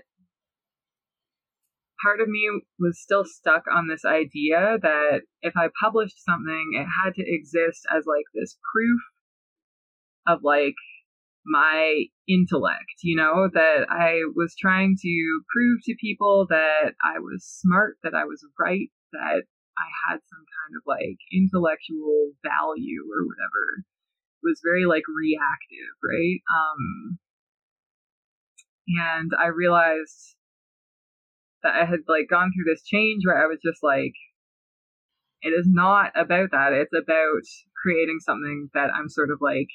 part of me was still stuck on this idea that if I published something, it had to exist as like this proof of like my intellect, you know, that I was trying to prove to people that I was smart, that I was right, that I had some kind of like intellectual value or whatever. It was very like reactive, right? Um and I realized that I had like gone through this change where I was just like it is not about that. It's about creating something that I'm sort of like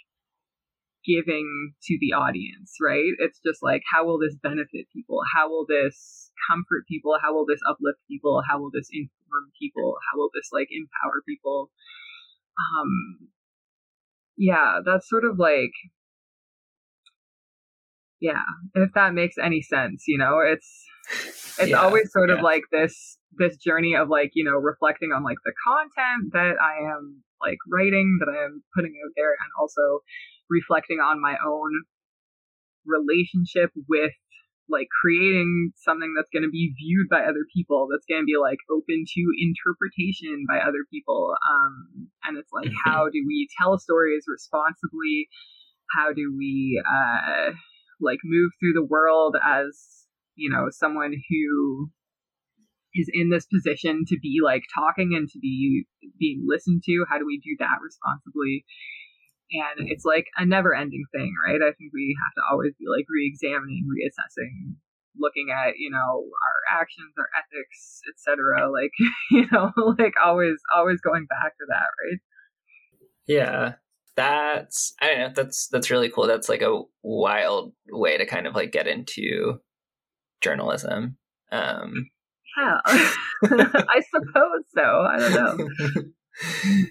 giving to the audience, right? It's just like, how will this benefit people? How will this comfort people? How will this uplift people? How will this inform people? How will this like empower people? Um, yeah, that's sort of like, yeah, if that makes any sense, you know, it's, it's yeah, always sort yeah. of like this, this journey of like, you know, reflecting on like the content that I am like writing, that I am putting out there, and also reflecting on my own relationship with like creating something that's going to be viewed by other people that's going to be like open to interpretation by other people um and it's like mm-hmm. how do we tell stories responsibly how do we uh like move through the world as you know someone who is in this position to be like talking and to be being listened to how do we do that responsibly? And it's like a never ending thing right? I think we have to always be like re-examining reassessing looking at you know our actions our ethics etc like you know like always always going back to that right? Yeah. That's i don't know that's that's really cool. That's like a wild way to kind of like get into journalism um yeah i suppose so. I don't know.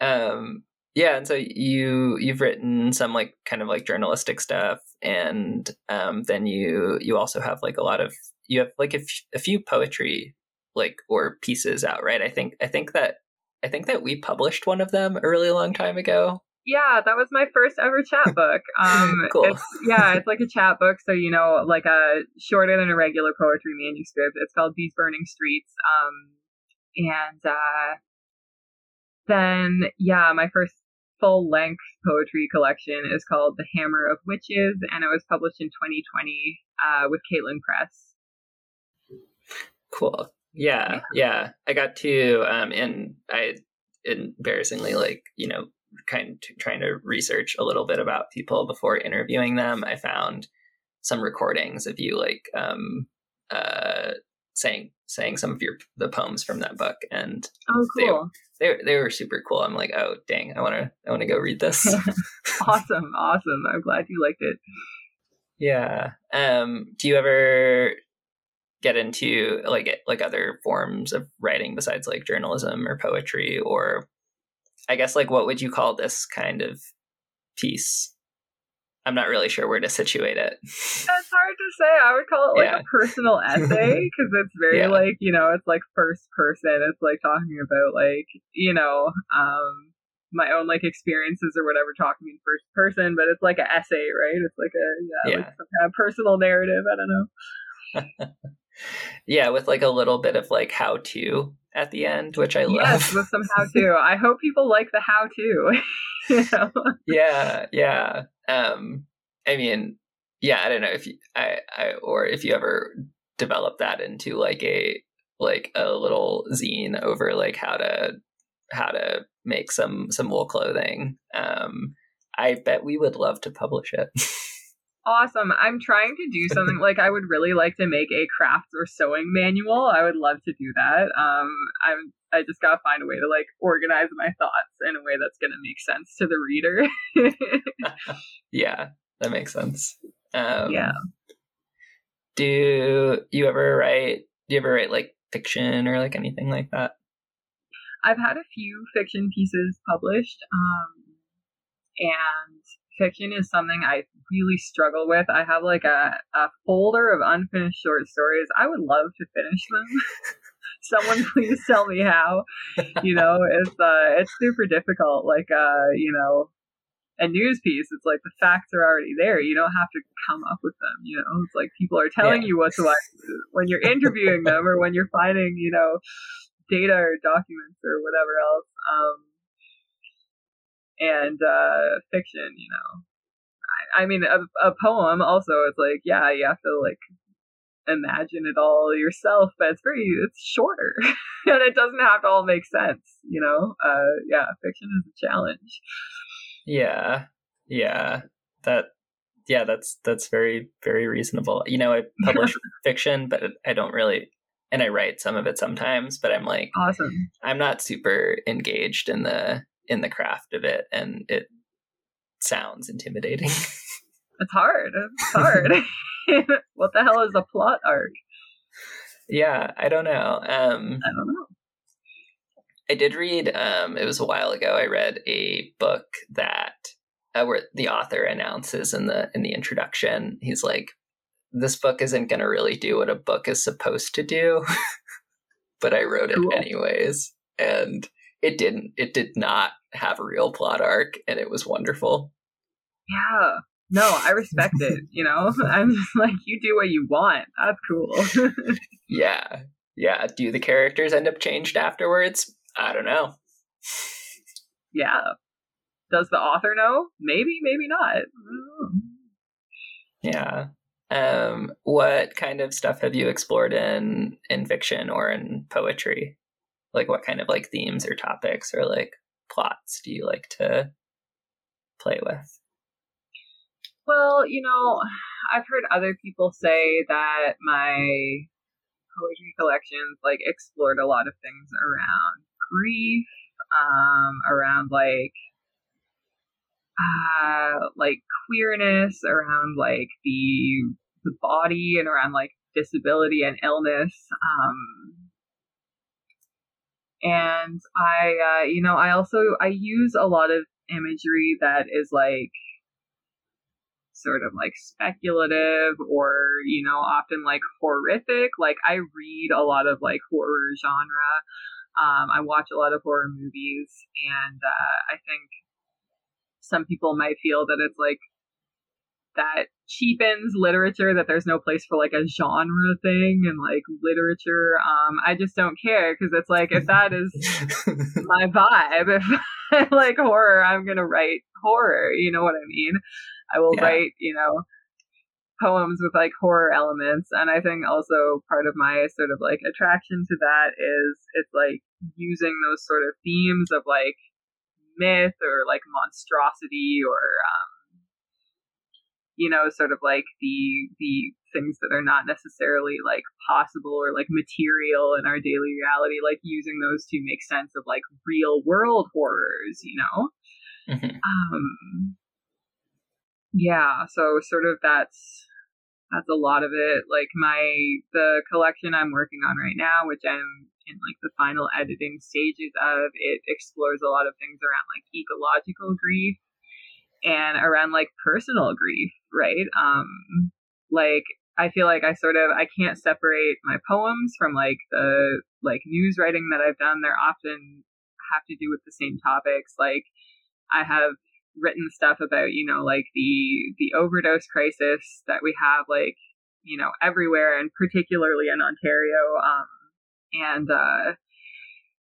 Um yeah and so you you've written some like kind of like journalistic stuff and um, then you you also have like a lot of you have like a, f- a few poetry like or pieces out right? I think i think that i think that we published one of them a really long time ago yeah that was my first ever chapbook um cool. It's, yeah it's like a chapbook so you know like a shorter than a regular poetry manuscript it's called these burning streets um and uh then yeah my first full length poetry collection is called The Hammer of Witches, and it was published in 2020 uh, with Caitlin Press. Cool. Yeah, yeah. I got to, um, and I embarrassingly, like, you know, kind of trying to research a little bit about people before interviewing them. I found some recordings of you, like, um, uh, saying saying some of your the poems from that book and oh cool. they, they, they were super cool. I'm like oh dang i want to i want to go read this. Awesome awesome. I'm glad you liked it. Yeah um do you ever get into like like other forms of writing besides like journalism or poetry or i guess like what would you call this kind of piece I'm not really sure where to situate it. It's hard to say. I would call it like yeah. a personal essay because it's very yeah. like you know it's like first person. It's like talking about like you know um my own like experiences or whatever talking in first person, but it's like an essay, right? It's like a yeah, yeah. Like some kind of personal narrative. I don't know. yeah, with like a little bit of like how to at the end, which I love. Yes, with some how to. I hope people like the how to. you know? Yeah, yeah. Um, I mean, yeah, I don't know if you, I, I, or if you ever develop that into like a, like a little zine over like how to, how to make some, some wool clothing. Um, I bet we would love to publish it. awesome. I'm trying to do something like I would really like to make a craft or sewing manual. I would love to do that. Um, I'm I just gotta find a way to like organize my thoughts in a way that's gonna make sense to the reader. yeah, that makes sense. Um, yeah. Do you ever write? Do you ever write like fiction or like anything like that? I've had a few fiction pieces published, um, and fiction is something I really struggle with. I have like a, a folder of unfinished short stories. I would love to finish them. Someone please tell me how. You know, it's uh it's super difficult. Like uh, you know, a news piece, it's like the facts are already there. You don't have to come up with them. You know, it's like people are telling yeah. you what to when you're interviewing them or when you're finding, you know, data or documents or whatever else. Um, and uh, fiction, you know. I, I mean, a, a poem also, it's like, yeah, you have to like imagine it all yourself, but it's very, it's shorter and it doesn't have to all make sense, you know? Uh, yeah, fiction is a challenge. Yeah. Yeah. That, yeah, that's, that's very, very reasonable. You know, I publish fiction, but I don't really, and I write some of it sometimes, but I'm like, awesome. I'm not super engaged in the, in the craft of it. And it sounds intimidating. it's hard. It's hard. what the hell is a plot arc? Yeah, I don't know. Um, I don't know. I did read. Um, it was a while ago. I read a book that uh, where the author announces in the in the introduction. He's like, "This book isn't going to really do what a book is supposed to do," but I wrote it cool. anyways, and it didn't. It did not have a real plot arc, and it was wonderful. Yeah, no, I respect it. You know, I'm just like, you do what you want. That's cool. yeah. Yeah. Do the characters end up changed afterwards? I don't know. Yeah. Does the author know? Maybe, maybe not. Yeah. Um, what kind of stuff have you explored in in fiction or in poetry? Like what kind of like themes or topics or like plots do you like to play with? Well, you know, I've heard other people say that my poetry collections like explored a lot of things around grief, um, around like uh like queerness, around like the the body and around like disability and illness. Um and I uh, you know, I also I use a lot of imagery that is like sort of like speculative or, you know, often like horrific. Like I read a lot of like horror genre. Um, I watch a lot of horror movies and uh, I think some people might feel that it's like that cheapens literature that there's no place for like a genre thing and like literature um i just don't care because it's like if that is my vibe if I like horror i'm gonna write horror you know what i mean I will yeah. write, you know, poems with like horror elements. And I think also part of my sort of like attraction to that is it's like using those sort of themes of like myth or like monstrosity or, um, you know, sort of like the, the things that are not necessarily like possible or like material in our daily reality, like using those to make sense of like real world horrors, you know? Mm-hmm. Um, yeah so sort of that's that's a lot of it like my the collection i'm working on right now which i'm in like the final editing stages of it explores a lot of things around like ecological grief and around like personal grief right? Um like i feel like i sort of i can't separate my poems from like the like news writing that i've done. They're often have to do with the same topics. Like i have written stuff about you know like the the overdose crisis that we have like you know everywhere and particularly in Ontario. Um and uh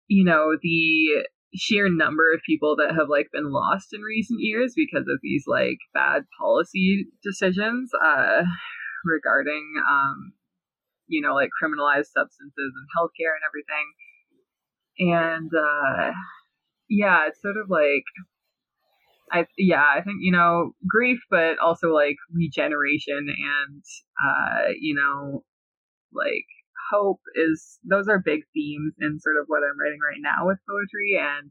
you know the sheer number of people that have like been lost in recent years because of these like bad policy decisions uh regarding um you know like criminalized substances and healthcare and everything. And uh yeah it's sort of like I yeah, I think you know grief, but also like regeneration and uh, you know, like hope is those are big themes in sort of what I'm writing right now with poetry and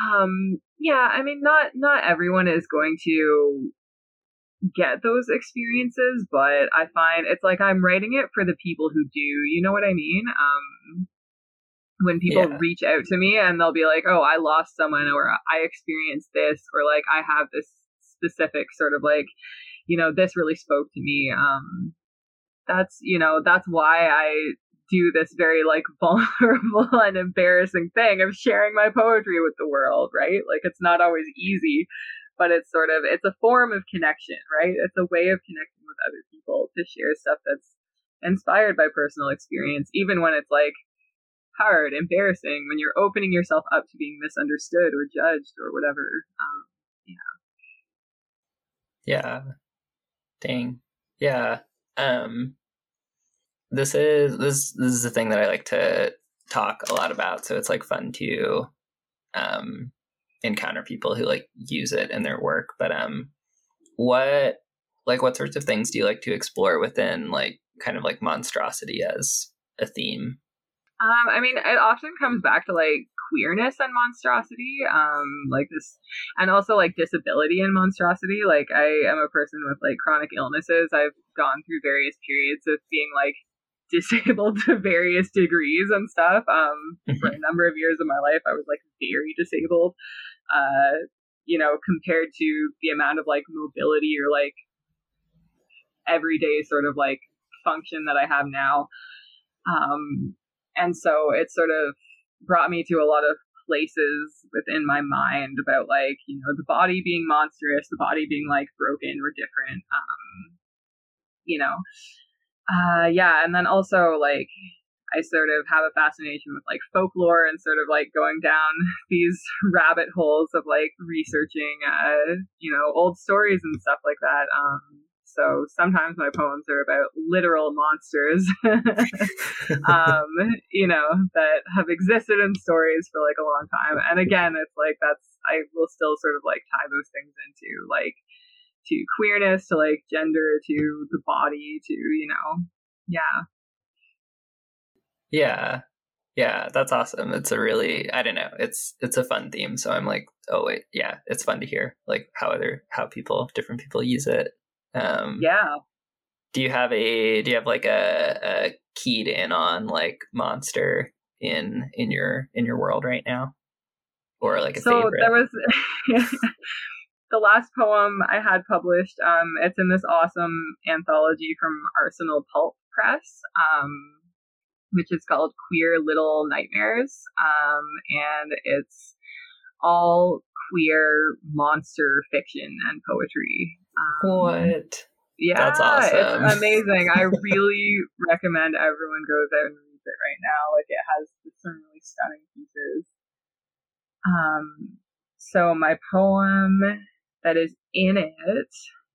um yeah, I mean not not everyone is going to get those experiences, but I find it's like I'm writing it for the people who do. You know what I mean? Um when people yeah. reach out to me and they'll be like, "Oh, I lost someone," or "I experienced this," or like I have this specific sort of like, you know, this really spoke to me. Um, that's you know that's why I do this very like vulnerable and embarrassing thing of sharing my poetry with the world, right? Like it's not always easy, but it's sort of it's a form of connection, right? It's a way of connecting with other people to share stuff that's inspired by personal experience, even when it's like hard, embarrassing when you're opening yourself up to being misunderstood or judged or whatever. Um, yeah. Yeah. Dang. Yeah. Um this is this this is the thing that I like to talk a lot about. So it's like fun to um encounter people who like use it in their work. But um what like what sorts of things do you like to explore within like kind of like monstrosity as a theme? Um, I mean, it often comes back to like queerness and monstrosity, um, like this, and also like disability and monstrosity. Like, I am a person with like chronic illnesses. I've gone through various periods of being like disabled to various degrees and stuff. Um, for a number of years of my life, I was like very disabled. Uh, you know, compared to the amount of like mobility or like everyday sort of like function that I have now. Um, and so it's sort of brought me to a lot of places within my mind about like, you know, the body being monstrous, the body being like broken or different. Um, you know, uh, yeah, and then also like I sort of have a fascination with like folklore and sort of like going down these rabbit holes of like researching, uh, you know, old stories and stuff like that. Um, so sometimes my poems are about literal monsters, um, you know, that have existed in stories for like a long time. And again, it's like that's I will still sort of like tie those things into like to queerness, to like gender, to the body, to, you know, yeah. Yeah. Yeah, that's awesome. It's a really I don't know, it's it's a fun theme. So I'm like, oh wait, yeah, it's fun to hear like how other how people different people use it. Um Yeah. Do you have a do you have like a, a keyed in on like monster in in your in your world right now? Or like a so favorite? there was the last poem I had published, um, it's in this awesome anthology from Arsenal Pulp Press, um, which is called Queer Little Nightmares. Um, and it's all queer monster fiction and poetry. Um, what? Yeah, That's awesome. it's amazing. I really recommend everyone goes out and reads it right now. Like it has some really stunning pieces. Um, so my poem that is in it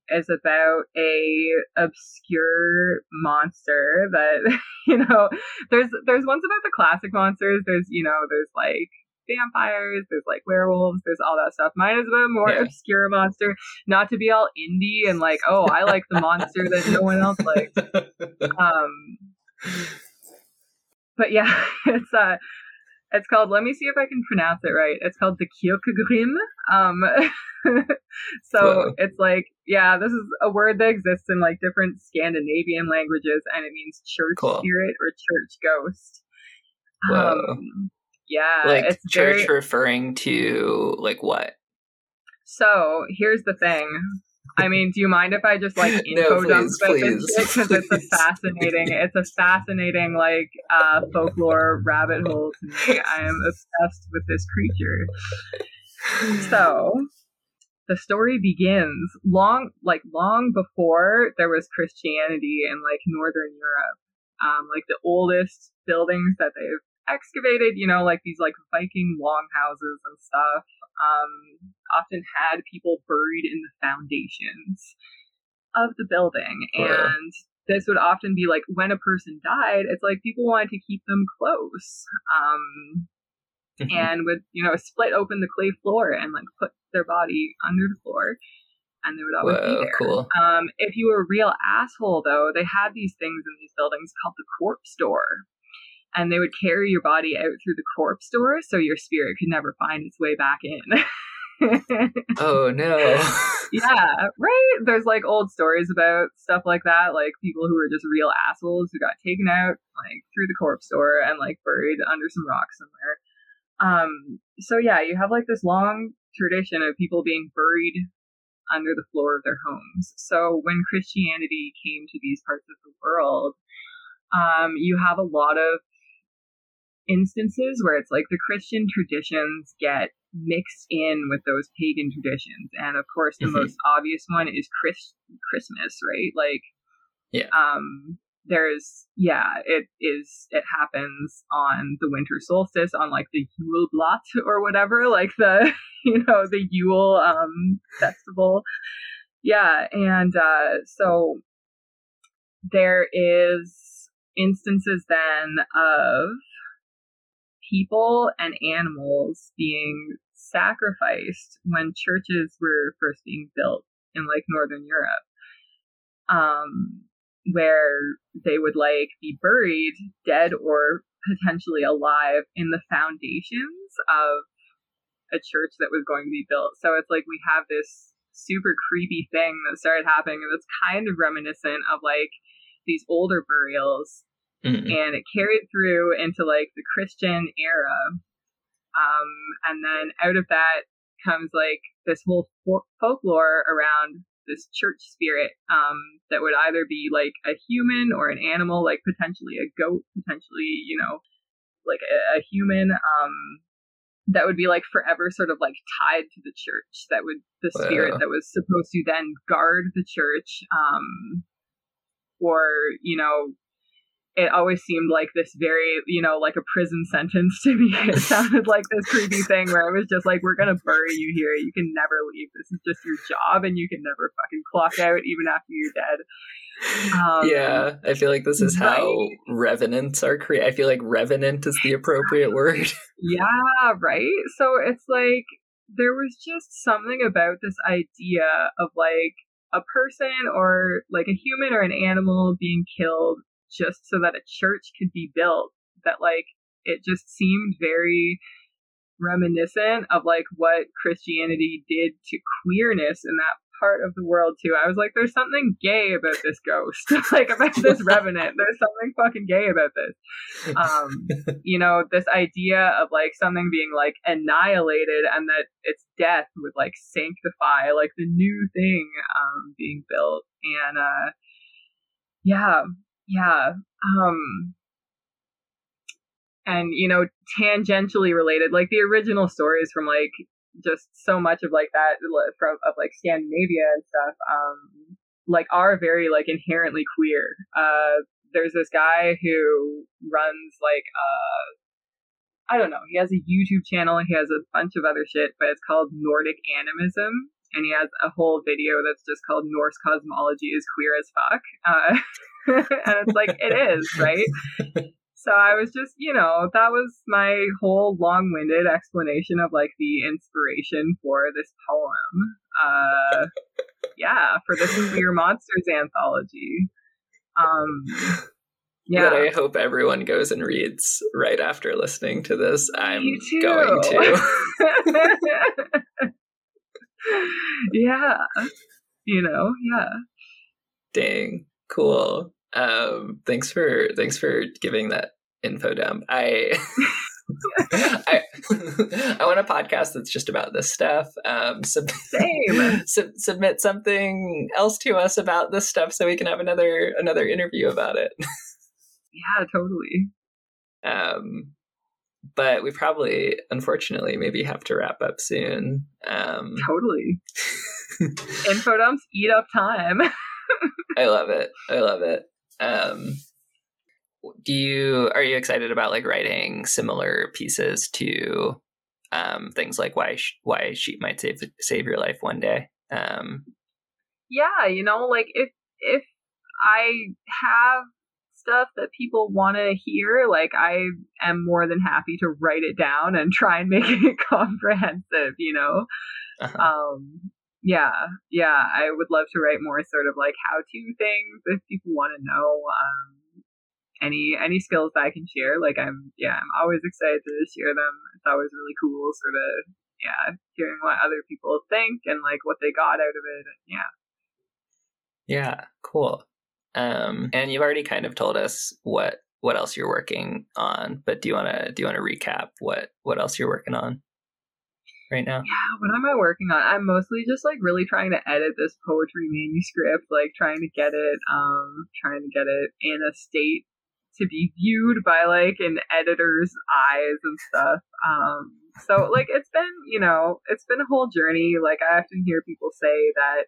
is about a obscure monster that you know there's there's ones about the classic monsters there's you know there's like vampires there's like werewolves there's all that stuff mine is a more yeah. obscure monster not to be all indie and like oh i like the monster that no one else likes um but yeah it's uh it's called let me see if i can pronounce it right it's called the Kyrkogrim um so Whoa. it's like, yeah, this is a word that exists in like different Scandinavian languages, and it means church cool. spirit or church ghost. Um, yeah, like it's church very... referring to like what? So here's the thing. I mean, do you mind if I just like info no, dump about this Because it's a fascinating, it's a fascinating like uh, folklore rabbit hole to me. I am obsessed with this creature. So the story begins long like long before there was christianity in like northern europe um like the oldest buildings that they've excavated you know like these like viking longhouses and stuff um often had people buried in the foundations of the building and this would often be like when a person died it's like people wanted to keep them close um and would you know split open the clay floor and like put their body under the floor and they would always Whoa, be there. Cool. Um, if you were a real asshole, though, they had these things in these buildings called the corpse door, and they would carry your body out through the corpse door so your spirit could never find its way back in. oh no. yeah, right? There's like old stories about stuff like that, like people who were just real assholes who got taken out like through the corpse door and like buried under some rock somewhere. Um, so yeah, you have like this long tradition of people being buried under the floor of their homes. So when Christianity came to these parts of the world, um, you have a lot of instances where it's like the Christian traditions get mixed in with those pagan traditions. And of course, the mm-hmm. most obvious one is Chris- Christmas, right? Like, yeah. Um, there's yeah, it is it happens on the winter solstice on like the Yule blot or whatever, like the you know, the Yule um festival. Yeah, and uh so there is instances then of people and animals being sacrificed when churches were first being built in like northern Europe. Um where they would like be buried dead or potentially alive in the foundations of a church that was going to be built. So it's like we have this super creepy thing that started happening and it's kind of reminiscent of like these older burials mm-hmm. and it carried through into like the Christian era. Um, and then out of that comes like this whole folklore around this church spirit um, that would either be like a human or an animal, like potentially a goat, potentially, you know, like a, a human um, that would be like forever sort of like tied to the church. That would, the spirit that was supposed to then guard the church um, or, you know, it always seemed like this very, you know, like a prison sentence to me. It sounded like this creepy thing where it was just like, we're going to bury you here. You can never leave. This is just your job and you can never fucking clock out even after you're dead. Um, yeah, I feel like this is right? how revenants are created. I feel like revenant is the appropriate word. yeah, right? So it's like, there was just something about this idea of like a person or like a human or an animal being killed just so that a church could be built that like it just seemed very reminiscent of like what Christianity did to queerness in that part of the world too. I was like, there's something gay about this ghost, like about this revenant. There's something fucking gay about this. Um, you know, this idea of like something being like annihilated and that its death would like sanctify like the new thing um being built. And uh yeah, yeah. Um, and you know, tangentially related, like the original stories from like just so much of like that from of like Scandinavia and stuff. Um, like are very like inherently queer. Uh, there's this guy who runs like uh I don't know. He has a YouTube channel. He has a bunch of other shit, but it's called Nordic Animism, and he has a whole video that's just called Norse cosmology is queer as fuck. Uh, and it's like, it is, right? So I was just, you know, that was my whole long winded explanation of like the inspiration for this poem. Uh, yeah, for this Queer Monsters anthology. Um, yeah. That I hope everyone goes and reads right after listening to this. I'm going to. yeah. You know, yeah. Dang cool. Um, thanks for thanks for giving that info dump. I I, I want a podcast that's just about this stuff. Um, sub- sub- submit something else to us about this stuff so we can have another another interview about it. yeah, totally. Um, but we probably, unfortunately, maybe have to wrap up soon. Um, totally. Info dumps eat up time. I love it. I love it. Um, do you are you excited about like writing similar pieces to um, things like why why sheep might save save your life one day? Um, yeah, you know, like if if I have stuff that people want to hear, like I am more than happy to write it down and try and make it comprehensive. You know, uh-huh. um, yeah, yeah, I would love to write more sort of like how to things if people want to know um, any any skills that I can share. Like I'm, yeah, I'm always excited to share them. It's always really cool, sort of, yeah, hearing what other people think and like what they got out of it. Yeah. Yeah, cool. Um, and you've already kind of told us what what else you're working on, but do you want to do you want to recap what what else you're working on? Right now? Yeah, what am I working on? I'm mostly just like really trying to edit this poetry manuscript, like trying to get it, um, trying to get it in a state to be viewed by like an editor's eyes and stuff. Um, so like it's been, you know, it's been a whole journey. Like I often hear people say that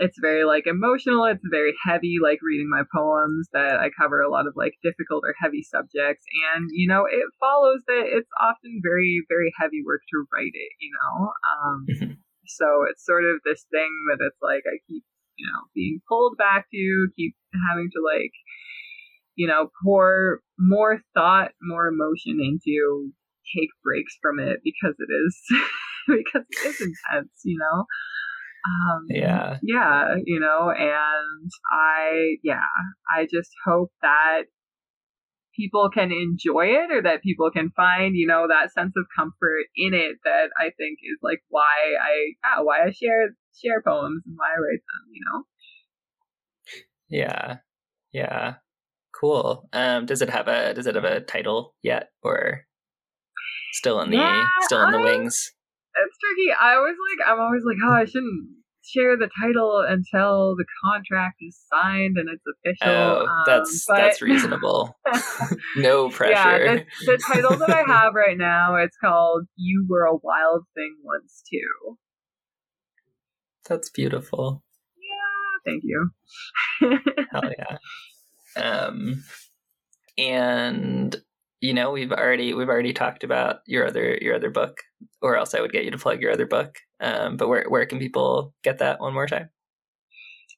it's very like emotional. It's very heavy like reading my poems that i cover a lot of like difficult or heavy subjects. And you know it follows that it's often very very heavy work to write it you know? Um mm-hmm. so it's sort of this thing that it's like i keep you know being pulled back to keep having to like you know pour more thought more emotion into take breaks from it because it is because it is intense you know um, yeah. Yeah, you know, and I, yeah, I just hope that people can enjoy it or that people can find, you know, that sense of comfort in it that I think is like why I, yeah, why I share, share poems and why I write them, you know? Yeah. Yeah. Cool. Um, does it have a, does it have a title yet or still in the, yeah, still in the I, wings? It's tricky. I always like I'm always like, oh, I shouldn't share the title until the contract is signed and it's official. Oh, um, that's but... that's reasonable. no pressure. Yeah, the, the title that I have right now it's called "You Were a Wild Thing Once Too." That's beautiful. Yeah, thank you. Hell yeah. Um, and you know we've already we've already talked about your other your other book or else i would get you to plug your other book. Um, but where, where can people get that one more time?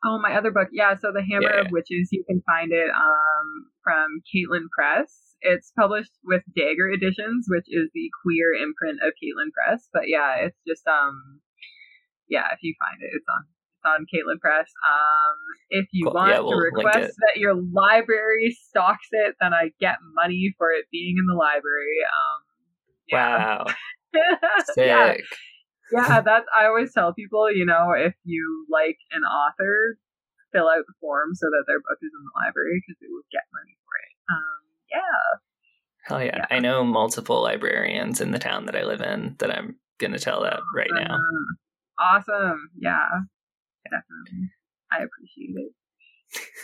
Oh my other book. Yeah so the hammer yeah. of witches you can find it um, from caitlin press. It's published with dagger editions which is the queer imprint of caitlin press. But yeah it's just um yeah if you find it it's on on Caitlin Press. Um, if you cool. want yeah, we'll to request that your library stocks it, then I get money for it being in the library. Um, yeah. Wow. Sick. Yeah. yeah, that's I always tell people, you know, if you like an author, fill out the form so that their book is in the library because they will get money for it. Um, yeah. Hell yeah. yeah. I know multiple librarians in the town that I live in that I'm gonna tell that right now. Awesome. Yeah definitely. I appreciate it.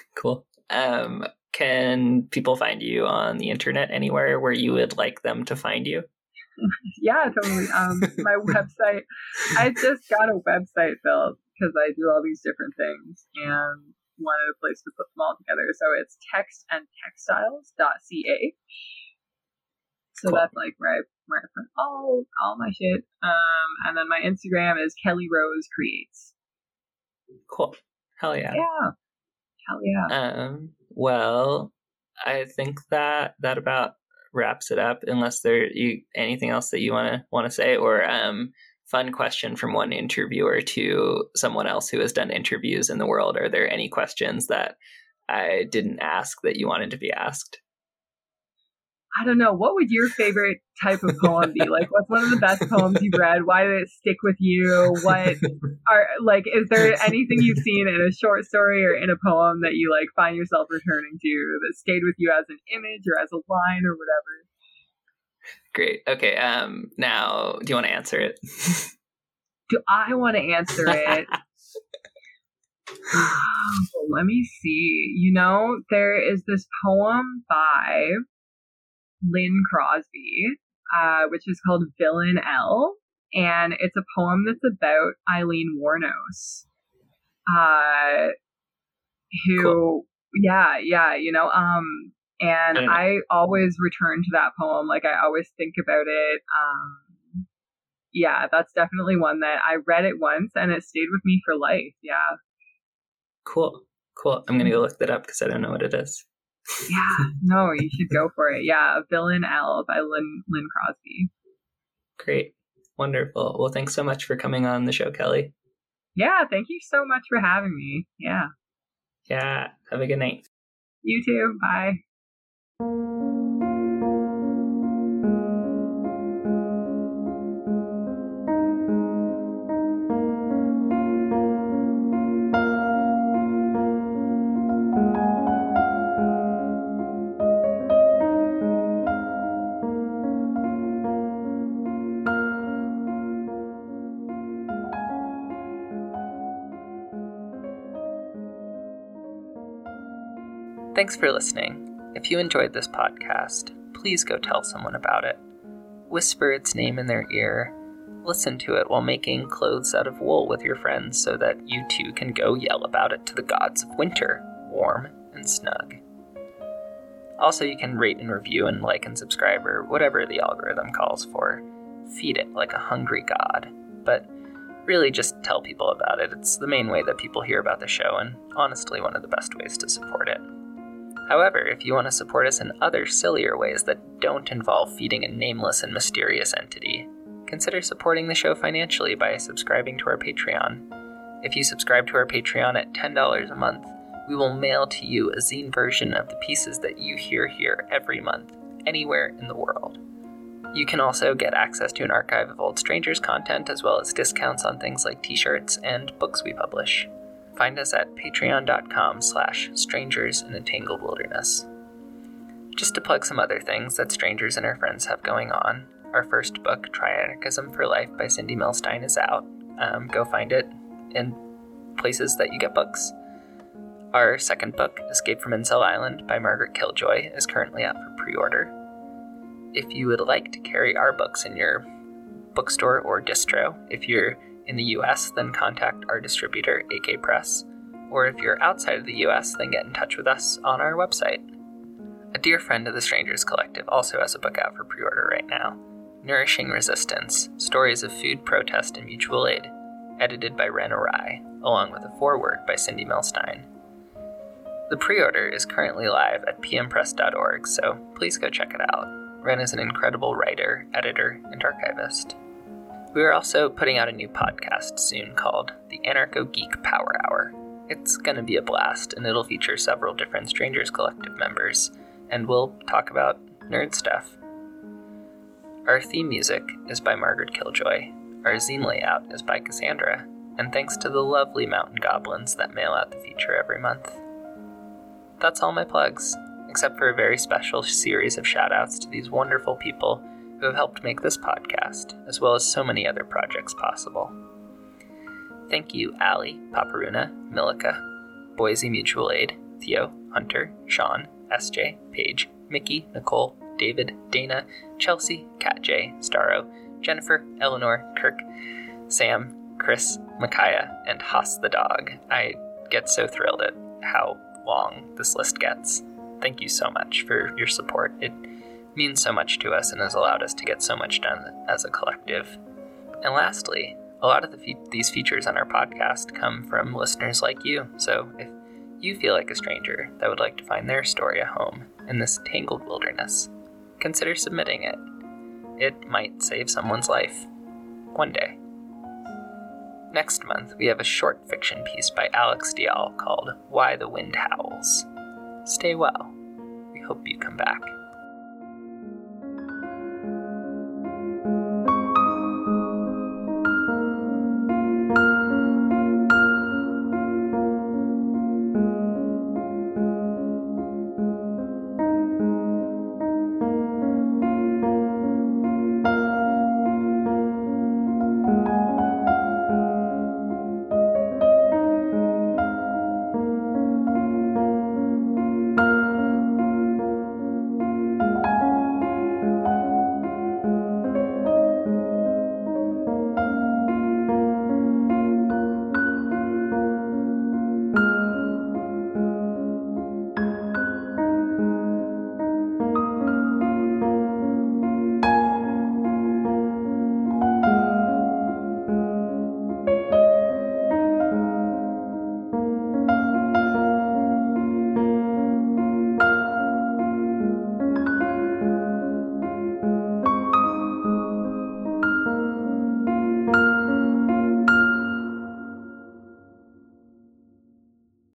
cool. Um, can people find you on the internet anywhere where you would like them to find you? yeah, totally. Um, my website. I just got a website built because I do all these different things and wanted a place to put them all together. So it's textandtextiles.ca. So cool. that's like where I where I put all all my shit. Um, and then my Instagram is Kelly Rose Creates. Cool. Hell yeah. Yeah. Hell yeah. Um, well, I think that that about wraps it up. Unless there you anything else that you wanna wanna say, or um, fun question from one interviewer to someone else who has done interviews in the world. Are there any questions that I didn't ask that you wanted to be asked? I don't know. What would your favorite type of poem be? Like, what's one of the best poems you've read? Why did it stick with you? What are like? Is there anything you've seen in a short story or in a poem that you like find yourself returning to that stayed with you as an image or as a line or whatever? Great. Okay. Um. Now, do you want to answer it? do I want to answer it? let me see. You know, there is this poem by Lynn Crosby, uh, which is called Villain L. And it's a poem that's about Aileen Wuornos, uh, who, cool. yeah, yeah, you know, um, and I, I always return to that poem. Like, I always think about it. Um, yeah, that's definitely one that I read it once and it stayed with me for life. Yeah. Cool. Cool. I'm going to go look that up because I don't know what it is yeah, no, you should go for it. Yeah, Villain L by Lynn Lynn Crosby. Great. Wonderful. Well, thanks so much for coming on the show, Kelly. Yeah, thank you so much for having me. Yeah. Yeah. Have a good night. You too. Bye. Thanks for listening. If you enjoyed this podcast, please go tell someone about it. Whisper its name in their ear, listen to it while making clothes out of wool with your friends so that you too can go yell about it to the gods of winter, warm and snug. Also, you can rate and review and like and subscribe or whatever the algorithm calls for. Feed it like a hungry god. But really, just tell people about it. It's the main way that people hear about the show, and honestly, one of the best ways to support it. However, if you want to support us in other sillier ways that don't involve feeding a nameless and mysterious entity, consider supporting the show financially by subscribing to our Patreon. If you subscribe to our Patreon at $10 a month, we will mail to you a zine version of the pieces that you hear here every month, anywhere in the world. You can also get access to an archive of Old Strangers content as well as discounts on things like t-shirts and books we publish. Find us at patreon.com slash strangers in a tangled wilderness. Just to plug some other things that strangers and our friends have going on, our first book, Try Anarchism for Life by Cindy Milstein, is out. Um, go find it in places that you get books. Our second book, Escape from Incel Island by Margaret Killjoy, is currently out for pre order. If you would like to carry our books in your bookstore or distro, if you're in the US, then contact our distributor, AK Press, or if you're outside of the US, then get in touch with us on our website. A dear friend of the Strangers Collective also has a book out for pre order right now Nourishing Resistance Stories of Food Protest and Mutual Aid, edited by Ren Arai, along with a foreword by Cindy Milstein. The pre order is currently live at pmpress.org, so please go check it out. Ren is an incredible writer, editor, and archivist. We are also putting out a new podcast soon called The Anarcho Geek Power Hour. It's going to be a blast, and it'll feature several different Strangers Collective members, and we'll talk about nerd stuff. Our theme music is by Margaret Killjoy. Our zine layout is by Cassandra, and thanks to the lovely mountain goblins that mail out the feature every month that's all my plugs, except for a very special series of shoutouts to these wonderful people who have helped make this podcast, as well as so many other projects possible. Thank you, Allie, Paparuna, Milika, Boise Mutual Aid, Theo, Hunter, Sean, SJ, Paige, Mickey, Nicole, David, Dana, Chelsea, Kat J, Starro, Jennifer, Eleanor, Kirk, Sam, Chris, Micaiah, and Haas the dog. I get so thrilled at how long this list gets. Thank you so much for your support. Means so much to us and has allowed us to get so much done as a collective. And lastly, a lot of the fe- these features on our podcast come from listeners like you. So if you feel like a stranger that would like to find their story a home in this tangled wilderness, consider submitting it. It might save someone's life. One day. Next month, we have a short fiction piece by Alex Dial called Why the Wind Howls. Stay well. We hope you come back.